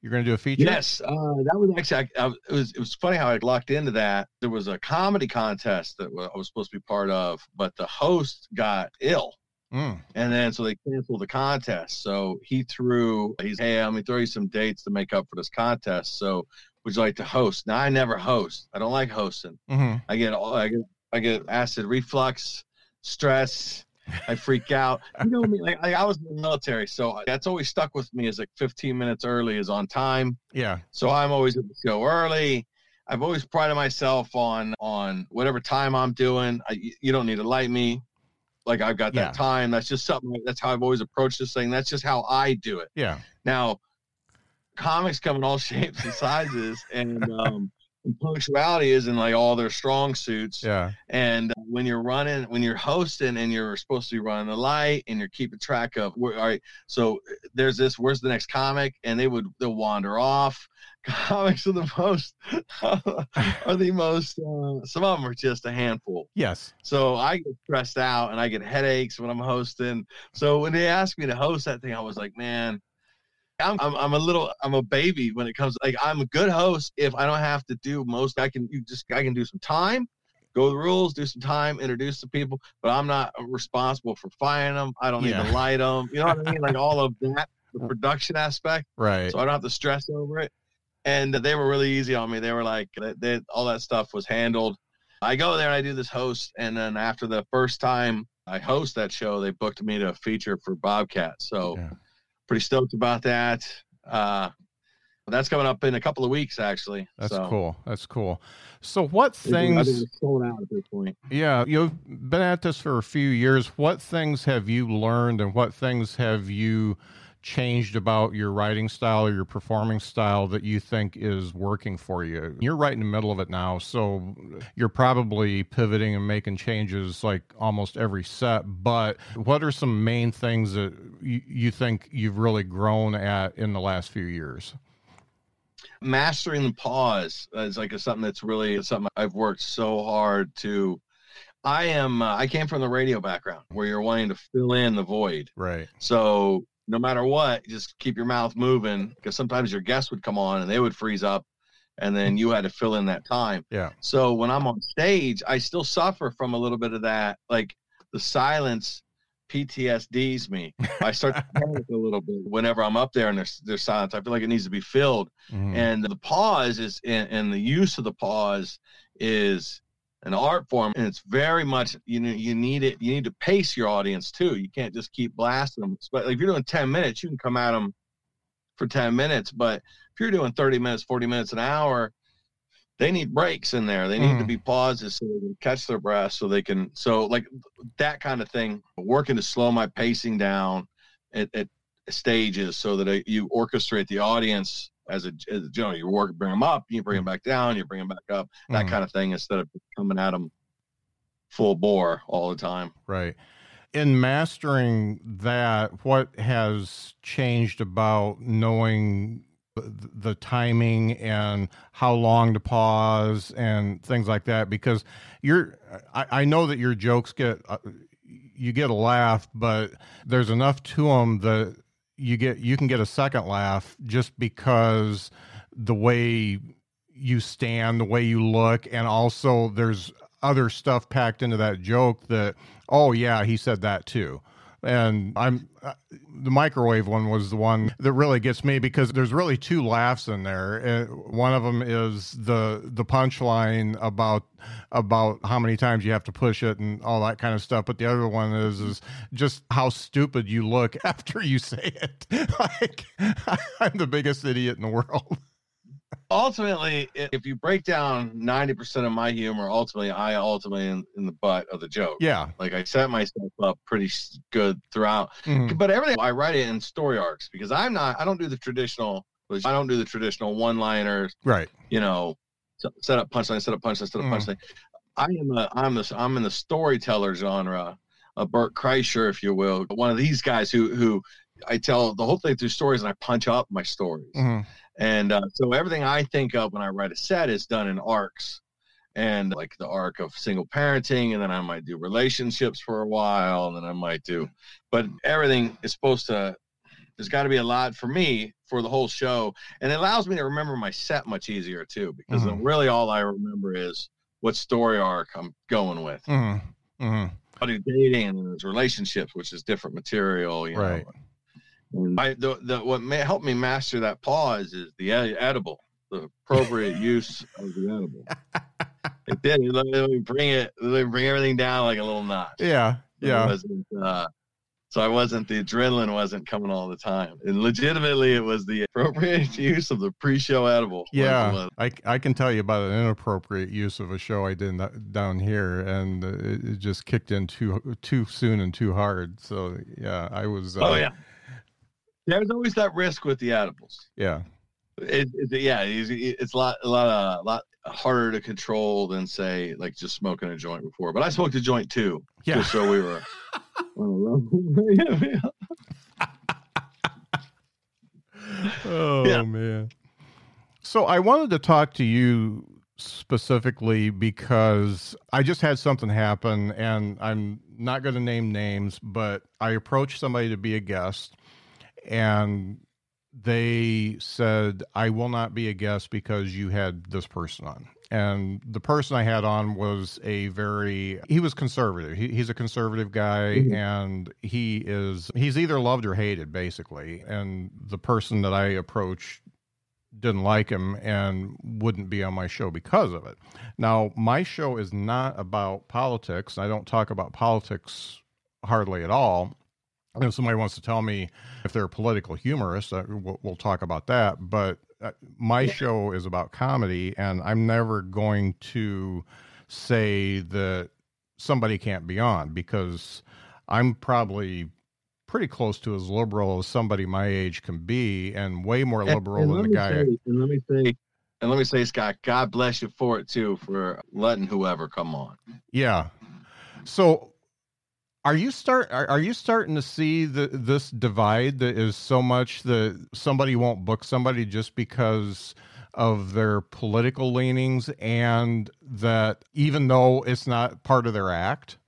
[SPEAKER 2] You're going to do a feature?
[SPEAKER 4] Yes, uh, that was actually I, I, it was it was funny how I locked into that. There was a comedy contest that I was supposed to be part of, but the host got ill. Mm. And then so they canceled the contest. So he threw, he's, hey, let me throw you some dates to make up for this contest. So would you like to host? Now I never host. I don't like hosting. Mm-hmm. I get all I get I get acid reflux, stress. I freak out. You know me, like, like, I was in the military, so that's always stuck with me. Is like 15 minutes early is on time.
[SPEAKER 2] Yeah.
[SPEAKER 4] So I'm always at the show early. I've always prided myself on on whatever time I'm doing. I, you don't need to light me. Like I've got that yeah. time. That's just something. That's how I've always approached this thing. That's just how I do it.
[SPEAKER 2] Yeah.
[SPEAKER 4] Now, comics come in all *laughs* shapes and sizes, and um, and punctuality isn't like all their strong suits.
[SPEAKER 2] Yeah.
[SPEAKER 4] And when you're running, when you're hosting and you're supposed to be running the light and you're keeping track of, all right, so there's this, where's the next comic? And they would, they'll wander off. *laughs* Comics are the most, *laughs* are the most, uh, some of them are just a handful.
[SPEAKER 2] Yes.
[SPEAKER 4] So I get stressed out and I get headaches when I'm hosting. So when they asked me to host that thing, I was like, man, I'm, I'm, I'm a little I'm a baby when it comes like I'm a good host if I don't have to do most I can you just I can do some time go the rules do some time introduce the people but I'm not responsible for firing them I don't need yeah. to light them you know what I mean? Like all of that the *laughs* uh. production aspect
[SPEAKER 2] right.
[SPEAKER 4] so I don't have to stress over it and they were really easy on me they were like they, they, all that stuff was handled. I go there and I do this host and then after the first time I host that show they booked me to feature for Bobcat so yeah pretty stoked about that. Uh, that's coming up in a couple of weeks, actually.
[SPEAKER 2] That's so. cool. That's cool. So, what things?
[SPEAKER 4] sold out at this point.
[SPEAKER 2] Yeah, you've been at this for a few years. What things have you learned, and what things have you changed about your writing style or your performing style that you think is working for you? You're right in the middle of it now, so you're probably pivoting and making changes like almost every set. But what are some main things that you, you think you've really grown at in the last few years?
[SPEAKER 4] Mastering the pause is like a, something that's really something I've worked so hard to I am. Uh, I came from the radio background where you're wanting to fill in the void.
[SPEAKER 2] Right.
[SPEAKER 4] So no matter what, just keep your mouth moving because sometimes your guests would come on and they would freeze up and then you had to fill in that time.
[SPEAKER 2] Yeah.
[SPEAKER 4] So when I'm on stage, I still suffer from a little bit of that. Like the silence PTSDs me. *laughs* I start to panic a little bit whenever I'm up there and there's, there's silence. I feel like it needs to be filled. Mm-hmm. And the pause is, and, and the use of the pause is an art form and it's very much you know you need it you need to pace your audience too. You can't just keep blasting them but if you're doing 10 minutes you can come at them for 10 minutes but if you're doing 30 minutes 40 minutes an hour they need breaks in there. They need mm. to be pauses so they can catch their breath so they can so like that kind of thing working to slow my pacing down at, at stages so that I, you orchestrate the audience as a, as, you know, you work, bring them up, you bring them back down, you bring them back up, that mm kind of thing, instead of coming at them full bore all the time.
[SPEAKER 2] Right. In mastering that, what has changed about knowing the timing and how long to pause and things like that? Because you're, I, I know that your jokes get, uh, you get a laugh, but there's enough to them that you get you can get a second laugh just because the way you stand, the way you look, and also there's other stuff packed into that joke that oh yeah he said that too and I'm uh, the microwave one was the one that really gets me because there's really two laughs in there. One of them is the the punchline about about how many times you have to push it and all that kind of stuff, but the other one is is just how stupid you look *laughs* after you say it. *laughs* like *laughs* I'm the biggest idiot in the world
[SPEAKER 4] ultimately, if you break down 90% of my humor, ultimately, I ultimately in, in, the butt of the joke.
[SPEAKER 2] Yeah.
[SPEAKER 4] Like I set myself up pretty good throughout. Mm-hmm. But everything, I write it in story arcs because I'm not, I don't do the traditional, I don't do the traditional one liners.
[SPEAKER 2] Right.
[SPEAKER 4] You know, set up punchline, set up punchline, set up mm. punchline. I am a, I'm the, I'm in the storyteller genre, a Bert Kreischer, if you will, one of these guys who, who I tell the whole thing through stories and I punch up my stories. Mm-hmm. And uh, so everything I think of when I write a set is done in arcs and like the arc of single parenting. And then I might do relationships for a while. And then I might do, but everything is supposed to, there's got to be a lot for me for the whole show. And it allows me to remember my set much easier too, because mm-hmm. really all I remember is what story arc I'm going with. Mm-hmm. mm-hmm. But dating and there's relationships, which is different material, you
[SPEAKER 2] right.
[SPEAKER 4] know I, the, the, what may help me master that pause is the edible, the appropriate *laughs* use of the edible. it did. Let me bring it. Let me bring everything down like a little notch.
[SPEAKER 2] Yeah, yeah.
[SPEAKER 4] Uh, so I wasn't the adrenaline wasn't coming all the time, and legitimately it was the appropriate *laughs* use of the pre-show edible.
[SPEAKER 2] Yeah, I, I can tell you about an inappropriate use of a show I did down here, and it, it just kicked in too too soon and too hard. So yeah, I was.
[SPEAKER 4] Uh, oh yeah there's always that risk with the edibles.
[SPEAKER 2] Yeah.
[SPEAKER 4] It, it, yeah, it's a lot, a lot, uh, a lot harder to control than say like just smoking a joint before. But I smoked a joint too,
[SPEAKER 2] yeah.
[SPEAKER 4] just so we were. *laughs* *laughs*
[SPEAKER 2] oh yeah. man! So I wanted to talk to you specifically because I just had something happen, and I'm not going to name names, but I approached somebody to be a guest and they said, I will not be a guest because you had this person on. And the person I had on was a very, he was conservative. He, he's a conservative guy mm-hmm. and he is, he's either loved or hated, basically. And the person that I approached didn't like him and wouldn't be on my show because of it. Now, my show is not about politics. I don't talk about politics hardly at all if somebody wants to tell me if they're a political humorist, uh, we'll, we'll, talk about that. But uh, my yeah. show is about comedy, and I'm never going to say that somebody can't be on because I'm probably pretty close to as liberal as somebody my age can be, and way more liberal and, and than the guy.
[SPEAKER 4] Say, and let me say, and let me say, Scott, God bless you for it too, for letting whoever come on.
[SPEAKER 2] Yeah. So are you start are, are you starting to see the this divide that is so much that somebody won't book somebody just because of their political leanings and that even though it's not part of their act?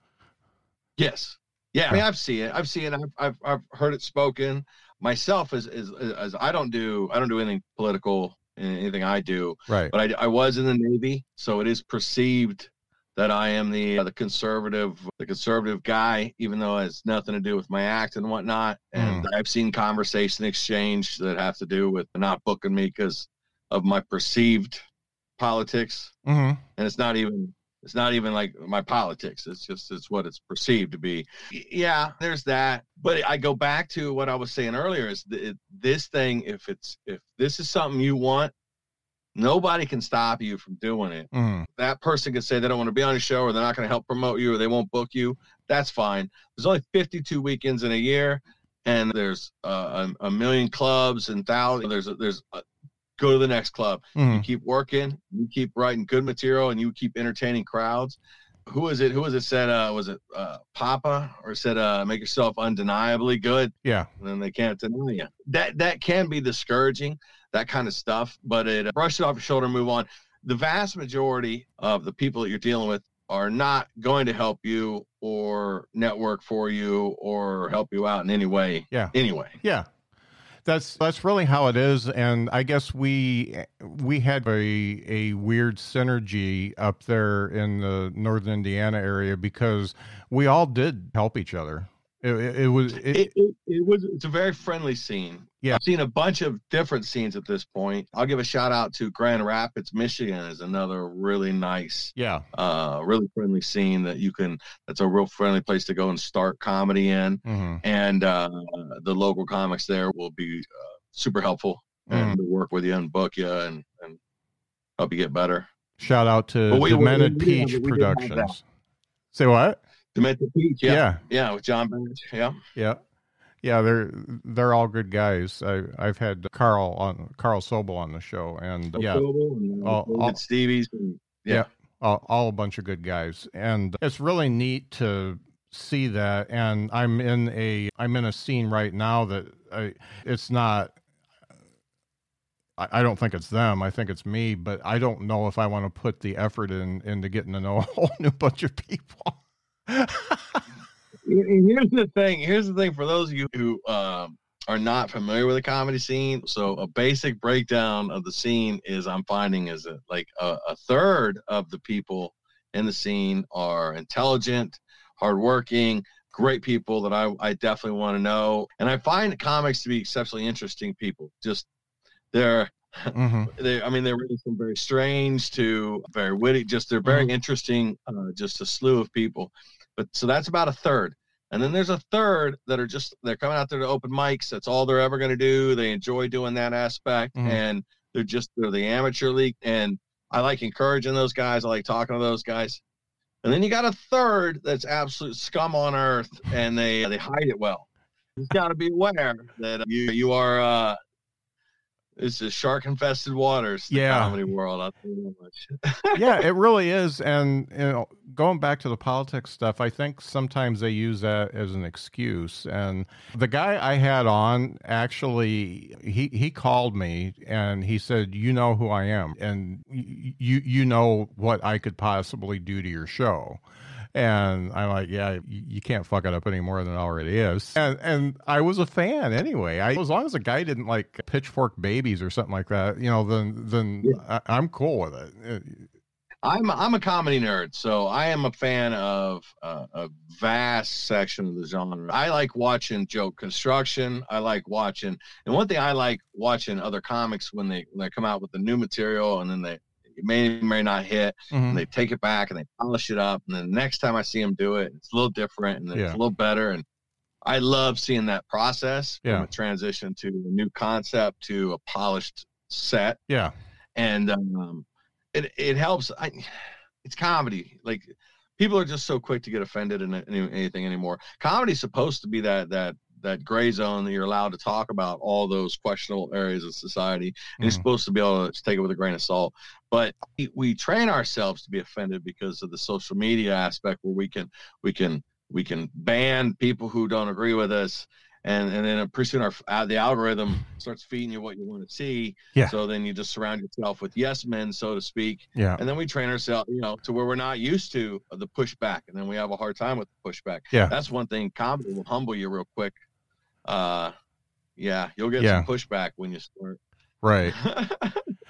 [SPEAKER 4] Yes. Yeah, I mean I've seen it. I've seen it. I've I've, I've heard it spoken myself as, as as I don't do I don't do anything political in anything I do.
[SPEAKER 2] Right.
[SPEAKER 4] But I I was in the Navy, so it is perceived that I am the uh, the conservative the conservative guy, even though it has nothing to do with my act and whatnot. And mm. I've seen conversation exchange that have to do with not booking me because of my perceived politics, mm-hmm. and it's not even it's not even like my politics. It's just it's what it's perceived to be. Yeah, there's that. But I go back to what I was saying earlier: is th- this thing? If it's if this is something you want, Nobody can stop you from doing it. Mm. That person can say they don't want to be on a show or they're not going to help promote you or they won't book you. That's fine. There's only 52 weekends in a year, and there's uh, a, a, million clubs and thousands. There's there's a, go to the next club. Mm. You keep working, you keep writing good material, and you keep entertaining crowds. Who is it? Who was it said? Uh, was it uh, Papa or said uh, make yourself undeniably good?
[SPEAKER 2] Yeah,
[SPEAKER 4] and then they can't deny you. That that can be discouraging that kind of stuff. But it uh, brush it off your shoulder, move on. The vast majority of the people that you're dealing with are not going to help you or network for you or help you out in any way.
[SPEAKER 2] Yeah.
[SPEAKER 4] Anyway.
[SPEAKER 2] Yeah. That's that's really how it is, and I guess we we had a a weird synergy up there in the northern Indiana area because we all did help each other It, it, it was. It,
[SPEAKER 4] It, it, was. It's a very friendly scene.
[SPEAKER 2] Yeah.
[SPEAKER 4] I've seen a bunch of different scenes at this point. I'll give a shout out to Grand Rapids, Michigan, is another really nice,
[SPEAKER 2] yeah.
[SPEAKER 4] uh, really friendly scene that you can. That's a real friendly place to go and start comedy in,
[SPEAKER 2] hmm
[SPEAKER 4] and uh, the local comics there will be uh, super helpful and to work with you and book you and and help you get better.
[SPEAKER 2] Shout out to
[SPEAKER 4] we-
[SPEAKER 2] Demented
[SPEAKER 4] we- we
[SPEAKER 2] Peach
[SPEAKER 4] we did have.
[SPEAKER 2] Productions. Say what?
[SPEAKER 4] Demented Peach, yeah,
[SPEAKER 2] yeah.
[SPEAKER 4] yeah, with John Bench, yeah.
[SPEAKER 2] Yeah. Yeah, they're they're all good guys. I I've had Carl on Carl Sobel on the show, and yeah,
[SPEAKER 4] and, uh,
[SPEAKER 2] All- all-
[SPEAKER 4] Stevie's, and, yeah.
[SPEAKER 2] Yeah. all, all a bunch of good guys, and it's really neat to see that. And I'm in a I'm in a scene right now that I, it's not. I I don't think it's them. I think it's me, but I don't know if I want to put the effort in into getting to know a whole *laughs* new bunch of people.
[SPEAKER 4] Here's the thing. Here's the thing for those of you who um, are not familiar with the comedy scene. So a basic breakdown of the scene is I'm finding is that like a, a third of the people in the scene are intelligent, hardworking, great people that I, I definitely want to know. And I find comics to be exceptionally interesting people. Just they're
[SPEAKER 2] hmm *laughs*
[SPEAKER 4] they I mean they're really from very strange to very witty. Just they're very interesting. Uh, just a slew of people. But so that's about a third. And then there's a third that are just they're coming out there to open mics. That's all they're ever going to do. They enjoy doing that aspect,
[SPEAKER 2] Mhm.
[SPEAKER 4] and they're just they're the amateur league. And I like encouraging those guys. I like talking to those guys. And then you got a third that's absolute scum on earth, and they they hide it well. You've got to be aware that you you are uh, this is shark infested waters. The
[SPEAKER 2] Yeah.
[SPEAKER 4] comedy world. I'll tell you that much. *laughs*
[SPEAKER 2] yeah, it really is. And you know, going back to the politics stuff, I think sometimes they use that as an excuse. And the guy I had on actually, he he called me and he said, "You know who I am, and you you know what I could possibly do to your show." And I'm like, yeah, you, you can't fuck it up any more than it already is. And and I was a fan anyway. I as long as the guy didn't like pitchfork babies or something like that, you know, then then
[SPEAKER 4] Yeah.
[SPEAKER 2] I, I'm cool with it. It-
[SPEAKER 4] I'm I'm a comedy nerd, so I am a fan of uh, a vast section of the genre. I like watching joke construction. I like watching, and one thing I like watching other comics when they when they come out with the new material and then they it may or may not hit,
[SPEAKER 2] Mhm.
[SPEAKER 4] and they take it back and they polish it up, and then the next time I see them do it, it's a little different and
[SPEAKER 2] Yeah.
[SPEAKER 4] it's a little better, and I love seeing that process
[SPEAKER 2] Yeah.
[SPEAKER 4] from a transition to a new concept to a polished set
[SPEAKER 2] Yeah.
[SPEAKER 4] and um, it it helps. I, it's comedy. Like people are just so quick to get offended in anything anymore. Comedy's supposed to be that that that gray zone that you're allowed to talk about all those questionable areas of society, and you're
[SPEAKER 2] Mhm.
[SPEAKER 4] supposed to be able to take it with a grain of salt. But we, we train ourselves to be offended because of the social media aspect, where we can we can we can ban people who don't agree with us. And, and then pretty soon our uh, the algorithm starts feeding you what you want to see.
[SPEAKER 2] Yeah.
[SPEAKER 4] So then you just surround yourself with yes men, so to speak,
[SPEAKER 2] Yeah.
[SPEAKER 4] and then we train ourselves, you know, to where we're not used to the pushback, and then we have a hard time with the pushback.
[SPEAKER 2] Yeah.
[SPEAKER 4] That's one thing. Comedy will humble you real quick. Uh, yeah, you'll get
[SPEAKER 2] Yeah.
[SPEAKER 4] some pushback when you start.
[SPEAKER 2] Right. *laughs*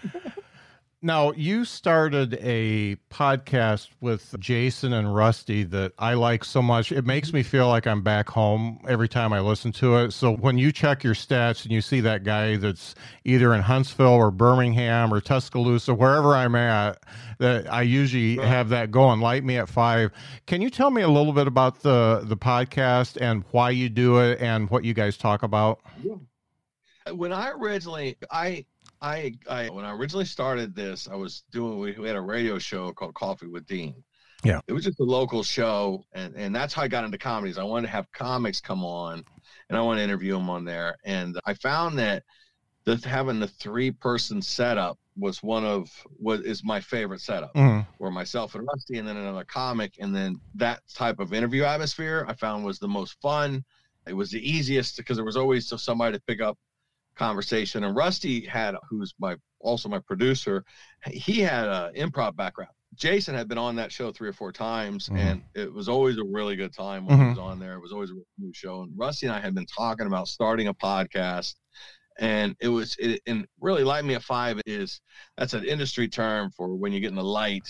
[SPEAKER 2] Now, you started a podcast with Jason and Rusty that I like so much. It makes me feel like I'm back home every time I listen to it. So when you check your stats and you see that guy that's either in Huntsville or Birmingham or Tuscaloosa, wherever I'm at, that I usually have that going. Light me at five. Can you tell me a little bit about the the podcast and why you do it and what you guys talk about?
[SPEAKER 4] when I originally, I, I, I, when I originally started this, I was doing. We, we had a radio show called Coffee with Dean.
[SPEAKER 2] Yeah.
[SPEAKER 4] it was just a local show, and and that's how I got into comedies. I wanted to have comics come on, and I want to interview them on there. And I found that the having the three person setup was one of what is my favorite setup.
[SPEAKER 2] Mhm.
[SPEAKER 4] where myself and Rusty and then another comic and then that type of interview atmosphere I found was the most fun. It was the easiest because there was always somebody to pick up conversation. And Rusty had, who's my also my producer, he had an improv background. Jason had been on that show three or four times,
[SPEAKER 2] Mhm.
[SPEAKER 4] and it was always a really good time when he
[SPEAKER 2] Mhm.
[SPEAKER 4] was on there. It was always a new show. And Rusty and I had been talking about starting a podcast, and it was it and really light me at five is that's an industry term for when you get in the light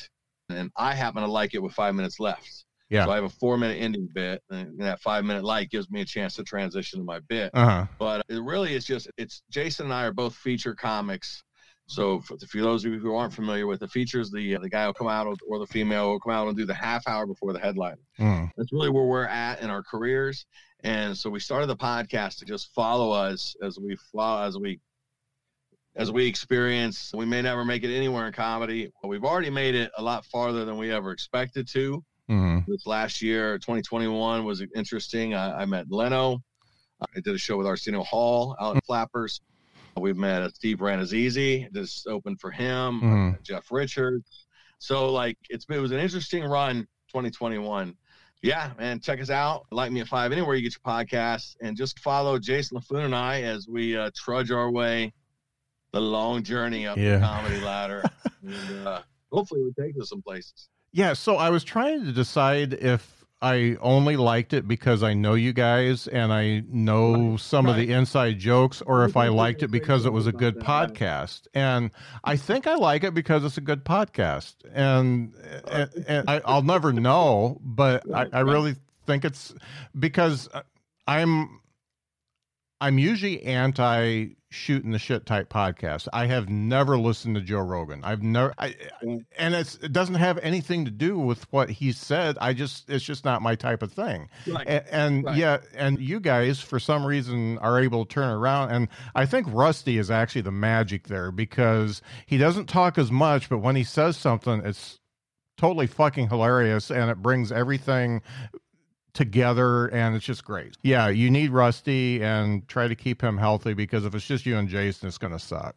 [SPEAKER 4] and I happen to like it with five minutes left.
[SPEAKER 2] Yeah.
[SPEAKER 4] So I have a four minute ending bit, and that five minute light gives me a chance to transition to my bit.
[SPEAKER 2] Uh huh.
[SPEAKER 4] But it really is just it's Jason and I are both feature comics. So for, for those of you who aren't familiar with the features, the the guy will come out or the female will come out and do the half hour before the headline.
[SPEAKER 2] Mm.
[SPEAKER 4] That's really where we're at in our careers. And so we started the podcast to just follow us as we follow as we as we experience. We may never make it anywhere in comedy, but we've already made it a lot farther than we ever expected to.
[SPEAKER 2] Hmm
[SPEAKER 4] This last year, 2021, was interesting. I, I met Leno. I did a show with Arsenio Hall out in Flappers. We've met uh, Steve Rannazzisi. This opened for him.
[SPEAKER 2] Mhm.
[SPEAKER 4] Jeff Richards. So like it's been, it was an interesting run 2021. Yeah, man, check us out. Light me at five anywhere you get your podcasts, and just follow Jason LaFoon and I as we uh, trudge our way the long journey up
[SPEAKER 2] Yeah.
[SPEAKER 4] the comedy ladder. *laughs* and, uh, hopefully, we take us some places.
[SPEAKER 2] Yeah, so I was trying to decide if I only liked it because I know you guys and I know some of the inside jokes, or if I liked it because it was a good
[SPEAKER 4] thing about that.
[SPEAKER 2] podcast. And I think I like it because it's a good podcast. And and, and I, I'll never know, but I, I really think it's because I'm I'm usually anti shooting the shit type podcast. I have never listened to Joe Rogan. I've never, I, mm. and it's it doesn't have anything to do with what he said. I just it's just not my type of thing.
[SPEAKER 4] Right.
[SPEAKER 2] And, and
[SPEAKER 4] Right.
[SPEAKER 2] yeah, and you guys for some reason are able to turn around. And I think Rusty is actually the magic there because he doesn't talk as much, but when he says something, it's totally fucking hilarious and it brings everything together and it's just great. Yeah, you need Rusty and try to keep him healthy because if it's just you and Jason, it's going to suck.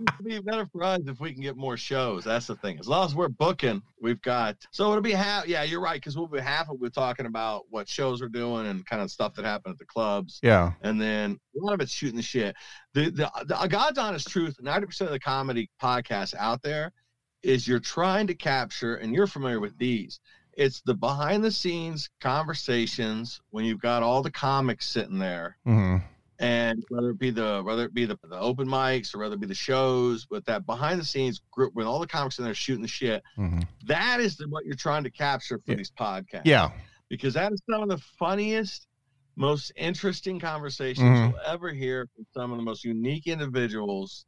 [SPEAKER 4] It'd be better for us if we can get more shows. That's the thing. As long as we're booking, we've got. So it'll be half. Yeah, you're right. Because we'll be half of we're talking about what shows we're doing and kind of stuff that happened at the clubs.
[SPEAKER 2] Yeah.
[SPEAKER 4] And then a lot of it's shooting the shit. The the, the God's honest truth. Ninety percent of the comedy podcasts out there is you're trying to capture, and you're familiar with these. It's the behind the scenes conversations when you've got all the comics sitting there
[SPEAKER 2] hmm
[SPEAKER 4] and whether it be the whether it be the, the open mics or whether it be the shows, but that behind the scenes group with all the comics in there shooting the shit,
[SPEAKER 2] hmm
[SPEAKER 4] that is the, what you're trying to capture for
[SPEAKER 2] Yeah.
[SPEAKER 4] these podcasts.
[SPEAKER 2] Yeah.
[SPEAKER 4] because that is some of the funniest, most interesting conversations
[SPEAKER 2] Mhm.
[SPEAKER 4] you'll ever hear from some of the most unique individuals.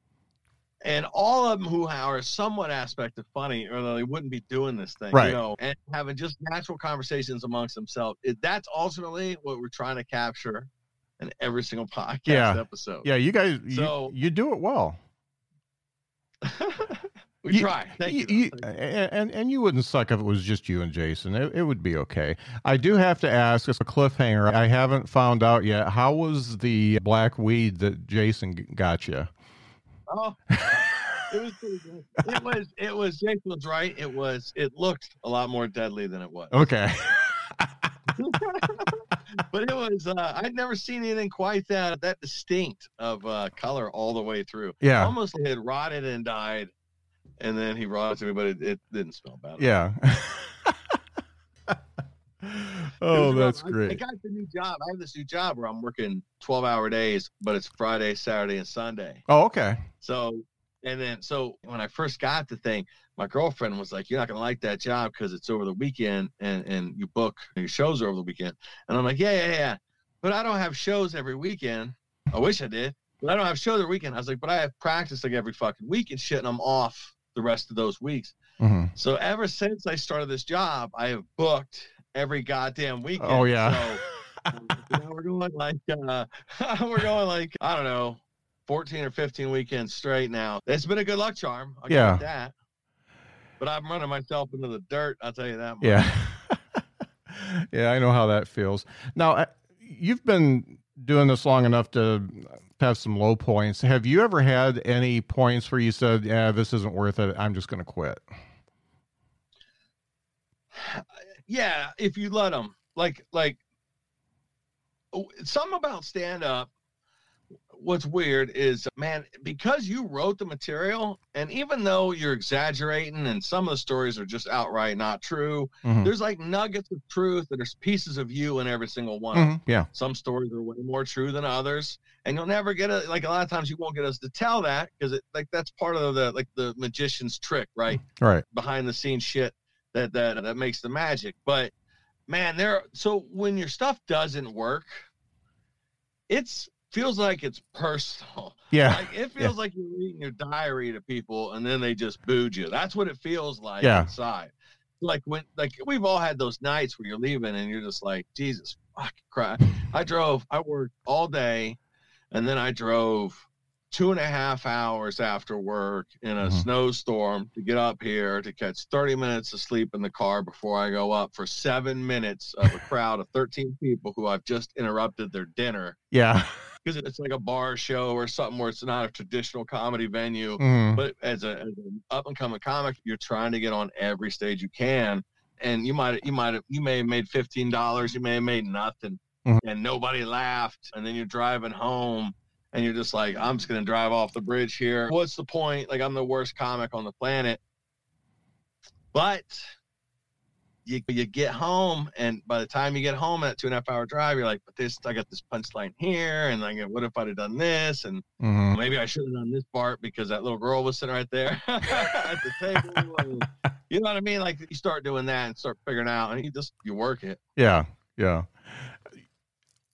[SPEAKER 4] And all of them who are somewhat aspect of funny, or they wouldn't be doing this thing,
[SPEAKER 2] Right.
[SPEAKER 4] you know, and having just natural conversations amongst themselves. It, that's ultimately what we're trying to capture in every single podcast
[SPEAKER 2] Yeah.
[SPEAKER 4] episode.
[SPEAKER 2] Yeah. You guys,
[SPEAKER 4] So-
[SPEAKER 2] you, you do it well. *laughs*
[SPEAKER 4] we
[SPEAKER 2] You-
[SPEAKER 4] try. Thank you.
[SPEAKER 2] you- and and you wouldn't suck if it was just you and Jason. It, it would be okay. I do have to ask as a cliffhanger. I haven't found out yet. How was the black weed that Jason got you?
[SPEAKER 4] Oh, it was pretty good. It was. It was. Jason was right. It was. It looked a lot more deadly than it was.
[SPEAKER 2] Okay. *laughs*
[SPEAKER 4] but it was. Uh, I'd never seen anything quite that that distinct of uh, color all the way through.
[SPEAKER 2] Yeah.
[SPEAKER 4] Almost it had rotted and died, and then he brought it to me, but it, it didn't smell bad.
[SPEAKER 2] Yeah. *laughs* *laughs* Oh, that's
[SPEAKER 4] I- I, got the new job. I have this new job where I'm working 12 hour days, but it's Friday, Saturday, and Sunday.
[SPEAKER 2] Oh, okay.
[SPEAKER 4] So, and then, so when I first got the thing, my girlfriend was like, "You're not gonna like that job because it's over the weekend, and and you book your shows are over the weekend." And I'm like, "Yeah, yeah, yeah," but I don't have shows every weekend. I wish I did, but I don't have shows every weekend. I was like, "But I have practice like every fucking week and shit, and I'm off the rest of those weeks."
[SPEAKER 2] hmm
[SPEAKER 4] So ever since I started this job, I have booked every goddamn weekend.
[SPEAKER 2] Oh yeah.
[SPEAKER 4] So, now we're going like uh, *laughs* we're going like I don't know, fourteen or fifteen weekends straight now. It's been a good luck charm. I'll
[SPEAKER 2] Yeah.
[SPEAKER 4] that. But I'm running myself into the dirt. I'll tell you that. Much.
[SPEAKER 2] yeah. *laughs* yeah, I know how that feels. Now, you've been doing this long enough to have some low points. Have you ever had any points where you said, "Yeah, this isn't worth it. I'm just going to quit." *sighs*
[SPEAKER 4] yeah. If you let them, like, like, some about stand up. What's weird is, man, because you wrote the material, and even though you're exaggerating and some of the stories are just outright not true,
[SPEAKER 2] Mhm.
[SPEAKER 4] there's like nuggets of truth and there's pieces of you in every single one.
[SPEAKER 2] Mhm. Yeah.
[SPEAKER 4] Some stories are way more true than others, and you'll never get it. Like a lot of times, you won't get us to tell that because it like that's part of the like the magician's trick, right?
[SPEAKER 2] Right.
[SPEAKER 4] Behind the scenes shit. That that that makes the magic. But man, there. So when your stuff doesn't work, it's feels like it's personal. *laughs*
[SPEAKER 2] Yeah.
[SPEAKER 4] Like it feels like you're reading your diary to people and then they just booed you. That's what it feels like
[SPEAKER 2] Yeah.
[SPEAKER 4] inside. Like when like we've all had those nights where you're leaving and you're just like, Jesus fucking Christ. I drove, I worked all day and then I drove two and a half hours after work in a
[SPEAKER 2] Mhm.
[SPEAKER 4] snowstorm to get up here to catch 30 minutes of sleep in the car before I go up for seven minutes of a *laughs* crowd of 13 people who I've just interrupted their dinner
[SPEAKER 2] Yeah. *laughs*
[SPEAKER 4] because it's like a bar show or something where it's not a traditional comedy venue.
[SPEAKER 2] Mhm.
[SPEAKER 4] But as, a, as an up and coming comic, you're trying to get on every stage you can, and you might you might you may have made fifteen dollars, you may have made nothing,
[SPEAKER 2] Mhm.
[SPEAKER 4] and nobody laughed, and then you're driving home. And you're just like, I'm just gonna drive off the bridge here. What's the point? Like I'm the worst comic on the planet. But you you get home, and by the time you get home, that two and a half hour drive, you're like, but this I got this punchline here, and like, what if I'd have done this? And
[SPEAKER 2] Mhm.
[SPEAKER 4] maybe I should have done this part because that little girl was sitting right there *laughs* at the table. and- *laughs* you know what I mean? Like you start doing that and start figuring out, and you just you work it.
[SPEAKER 2] Yeah, yeah.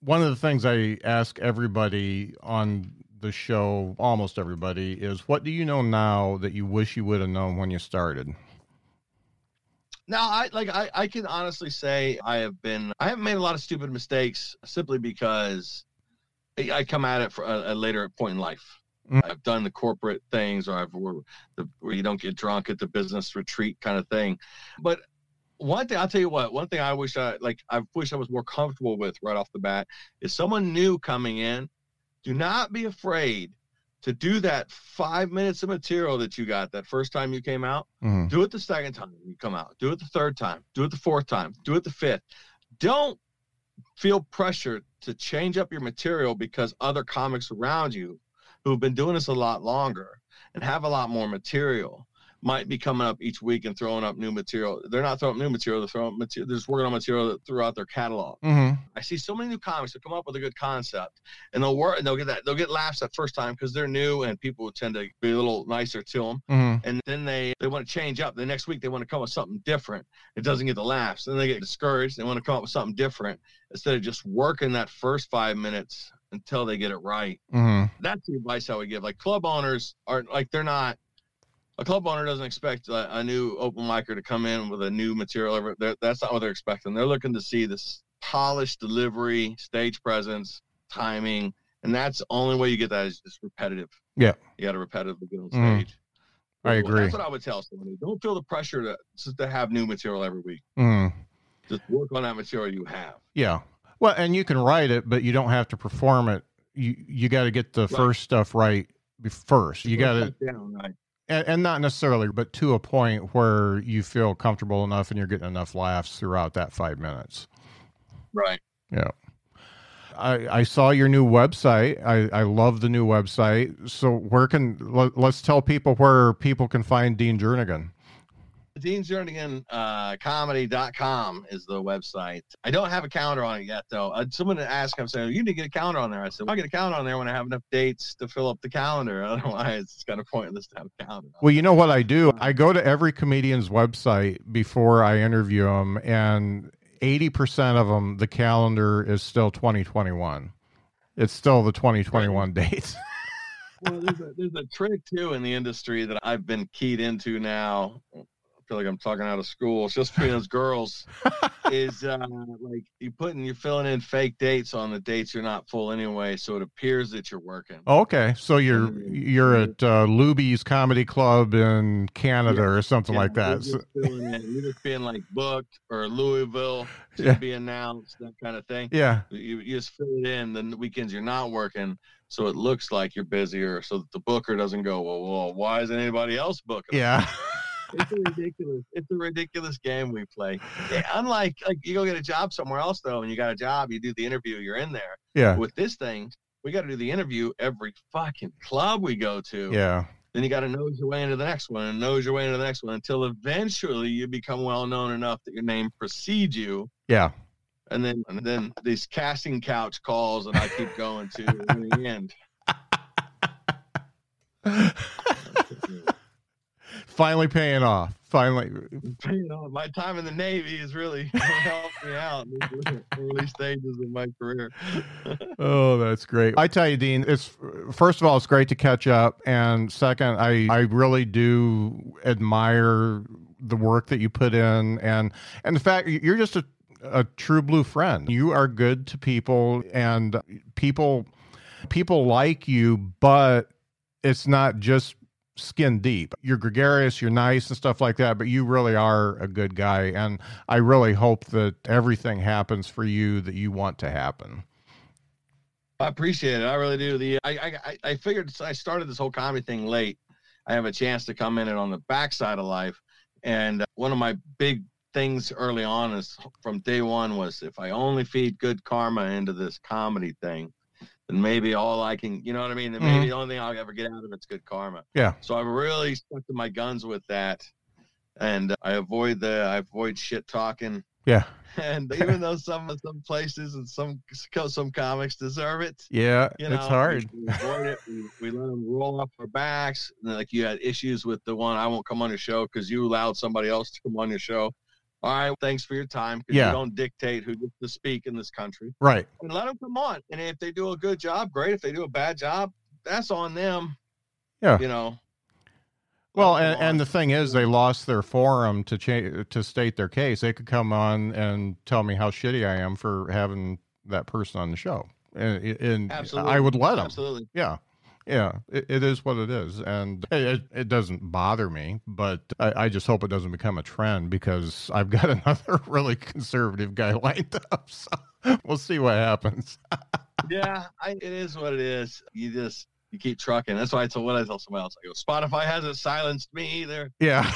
[SPEAKER 2] One of the things I ask everybody on the show, almost everybody, is what do you know now that you wish you would have known when you started?
[SPEAKER 4] Now, I like I, I can honestly say I have been I haven't made a lot of stupid mistakes simply because I come at it for a, a later point in life.
[SPEAKER 2] Mm.
[SPEAKER 4] I've done the corporate things, or I've where, the, where you don't get drunk at the business retreat kind of thing. But one thing I'll tell you what, one thing I wish I like I wish I was more comfortable with right off the bat is someone new coming in. Do not be afraid to do that five minutes of material that you got that first time you came out.
[SPEAKER 2] Mhm.
[SPEAKER 4] Do it the second time you come out. Do it the third time. Do it the fourth time. Do it the fifth. Don't feel pressure to change up your material because other comics around you who've been doing this a lot longer and have a lot more material might be coming up each week and throwing up new material. They're not throwing up new material, they're throwing up material, they're just working on material that throughout their catalog.
[SPEAKER 2] Mhm.
[SPEAKER 4] I see so many new comics that come up with a good concept, and they'll work and they'll get that they'll get laughs that first time because they're new and people tend to be a little nicer to them
[SPEAKER 2] Mhm.
[SPEAKER 4] and then they they want to change up. The next week they want to come up with something different. It doesn't get the laughs. Then they get discouraged. They want to come up with something different instead of just working that first five minutes until they get it right.
[SPEAKER 2] Mhm.
[SPEAKER 4] That's the advice I would give. Like club owners are like they're not. A club owner doesn't expect a, a new open micer to come in with a new material. They're, that's not what they're expecting. They're looking to see this polished delivery, stage presence, timing, and that's the only way you get that is just repetitive.
[SPEAKER 2] Yeah.
[SPEAKER 4] you got to repetitively get on
[SPEAKER 2] Mhm.
[SPEAKER 4] stage.
[SPEAKER 2] I
[SPEAKER 4] Well,
[SPEAKER 2] agree.
[SPEAKER 4] That's what I would tell somebody. Don't feel the pressure to just to have new material every week.
[SPEAKER 2] Mhm.
[SPEAKER 4] Just work on that material you have.
[SPEAKER 2] Yeah. Well, and you can write it, but you don't have to perform it. You you got to get the first stuff right first. You got to,
[SPEAKER 4] right.
[SPEAKER 2] And, and not necessarily, but to a point where you feel comfortable enough and you're getting enough laughs throughout that five minutes.
[SPEAKER 4] Right.
[SPEAKER 2] Yeah. I, I saw your new website. I, I love the new website. So where can let, let's tell people where people can find Dean Jernigan.
[SPEAKER 4] Dean Jernigan uh, comedy.com is the website. I don't have a calendar on it yet, though. Uh, someone asked, I'm saying, you need to get a calendar on there. I said, well, I'll get a calendar on there when I have enough dates to fill up the calendar. *laughs* Otherwise, it's kind of pointless to have a calendar.
[SPEAKER 2] Well, you know what I do? I go to every comedian's website before I interview them, and 80% of them, the calendar is still 2021. It's still the 2021 date. *laughs*
[SPEAKER 4] well, there's a, there's a trick too in the industry that I've been keyed into now. I feel like I'm talking out of school. It's just between those girls. *laughs* is uh, like you putting you're filling in fake dates on the dates you're not full anyway, so it appears that you're working.
[SPEAKER 2] okay, so you're you're at uh, Luby's Comedy Club in Canada or something
[SPEAKER 4] Yeah,
[SPEAKER 2] like that.
[SPEAKER 4] You're just. You're just being like booked or Louisville *laughs* to
[SPEAKER 2] Yeah.
[SPEAKER 4] be announced, that kind of thing.
[SPEAKER 2] yeah,
[SPEAKER 4] You, you just fill it in the weekends you're not working, so it looks like you're busier, so that the booker doesn't go, well, well why isn't anybody else booking?
[SPEAKER 2] yeah, *laughs*
[SPEAKER 4] it's a ridiculous it's a ridiculous game we play. Yeah, unlike like you go get a job somewhere else though and you got a job you do the interview you're in there.
[SPEAKER 2] Yeah,
[SPEAKER 4] with this thing we got to do the interview every fucking club we go to.
[SPEAKER 2] Yeah.
[SPEAKER 4] then you got to nose your way into the next one and nose your way into the next one until eventually you become well known enough that your name precedes you.
[SPEAKER 2] Yeah.
[SPEAKER 4] and then and then these casting couch calls and i keep going to in the end *laughs*
[SPEAKER 2] finally paying off. Finally,
[SPEAKER 4] you know, my time in the Navy has really *laughs* helped me out in these early stages of my career. *laughs*
[SPEAKER 2] oh, that's great. I tell you, Dean, it's first of all, it's great to catch up, and second, I I really do admire the work that you put in, and and the fact you're just a a true blue friend. You are good to people, and people people like you, but it's not just skin deep. You're gregarious, you're nice and stuff like that, but you really are a good guy. And I really hope that everything happens for you that you want to happen.
[SPEAKER 4] I appreciate it. I really do. The I I I figured I started this whole comedy thing late. I have a chance to come in it on the backside of life. And uh, one of my big things early on is from day one was if I only feed good karma into this comedy thing, then maybe all I can, you know what I mean? Then maybe mm-hmm. the only thing I'll ever get out of it's good karma.
[SPEAKER 2] Yeah.
[SPEAKER 4] So I really stuck to my guns with that, and I avoid the I avoid shit talking.
[SPEAKER 2] Yeah. *laughs*
[SPEAKER 4] And even though some some places and some some comics deserve it,
[SPEAKER 2] yeah, you know, it's hard.
[SPEAKER 4] We, we avoid it. We, we let them roll off our backs. And like you had issues with the one I won't come on your show because you allowed somebody else to come on your show all right, thanks for your time.
[SPEAKER 2] Yeah.
[SPEAKER 4] You don't dictate who gets to speak in this country.
[SPEAKER 2] Right.
[SPEAKER 4] And let them come on. And if they do a good job, great. If they do a bad job, that's on them.
[SPEAKER 2] Yeah.
[SPEAKER 4] You know.
[SPEAKER 2] Well, and, and the thing is, they lost their forum to cha- to state their case. They could come on and tell me how shitty I am for having that person on the show, and, and I would let them.
[SPEAKER 4] Absolutely.
[SPEAKER 2] Yeah yeah, it, it is what it is, and it, it doesn't bother me. But I, I, just hope it doesn't become a trend because I've got *laughs* another really conservative guy lined up. *laughs* So we'll see what happens. *laughs*
[SPEAKER 4] yeah, I, it is what it is. You just you keep trucking. That's why I told what I tell someone else. I go, Spotify hasn't silenced me either.
[SPEAKER 2] Yeah.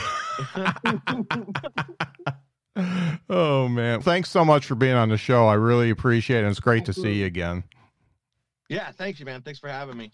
[SPEAKER 2] oh man, thanks so much for being on the show. I really appreciate it. It's great to see you again.
[SPEAKER 4] Yeah, thank you, man. Thanks for having me.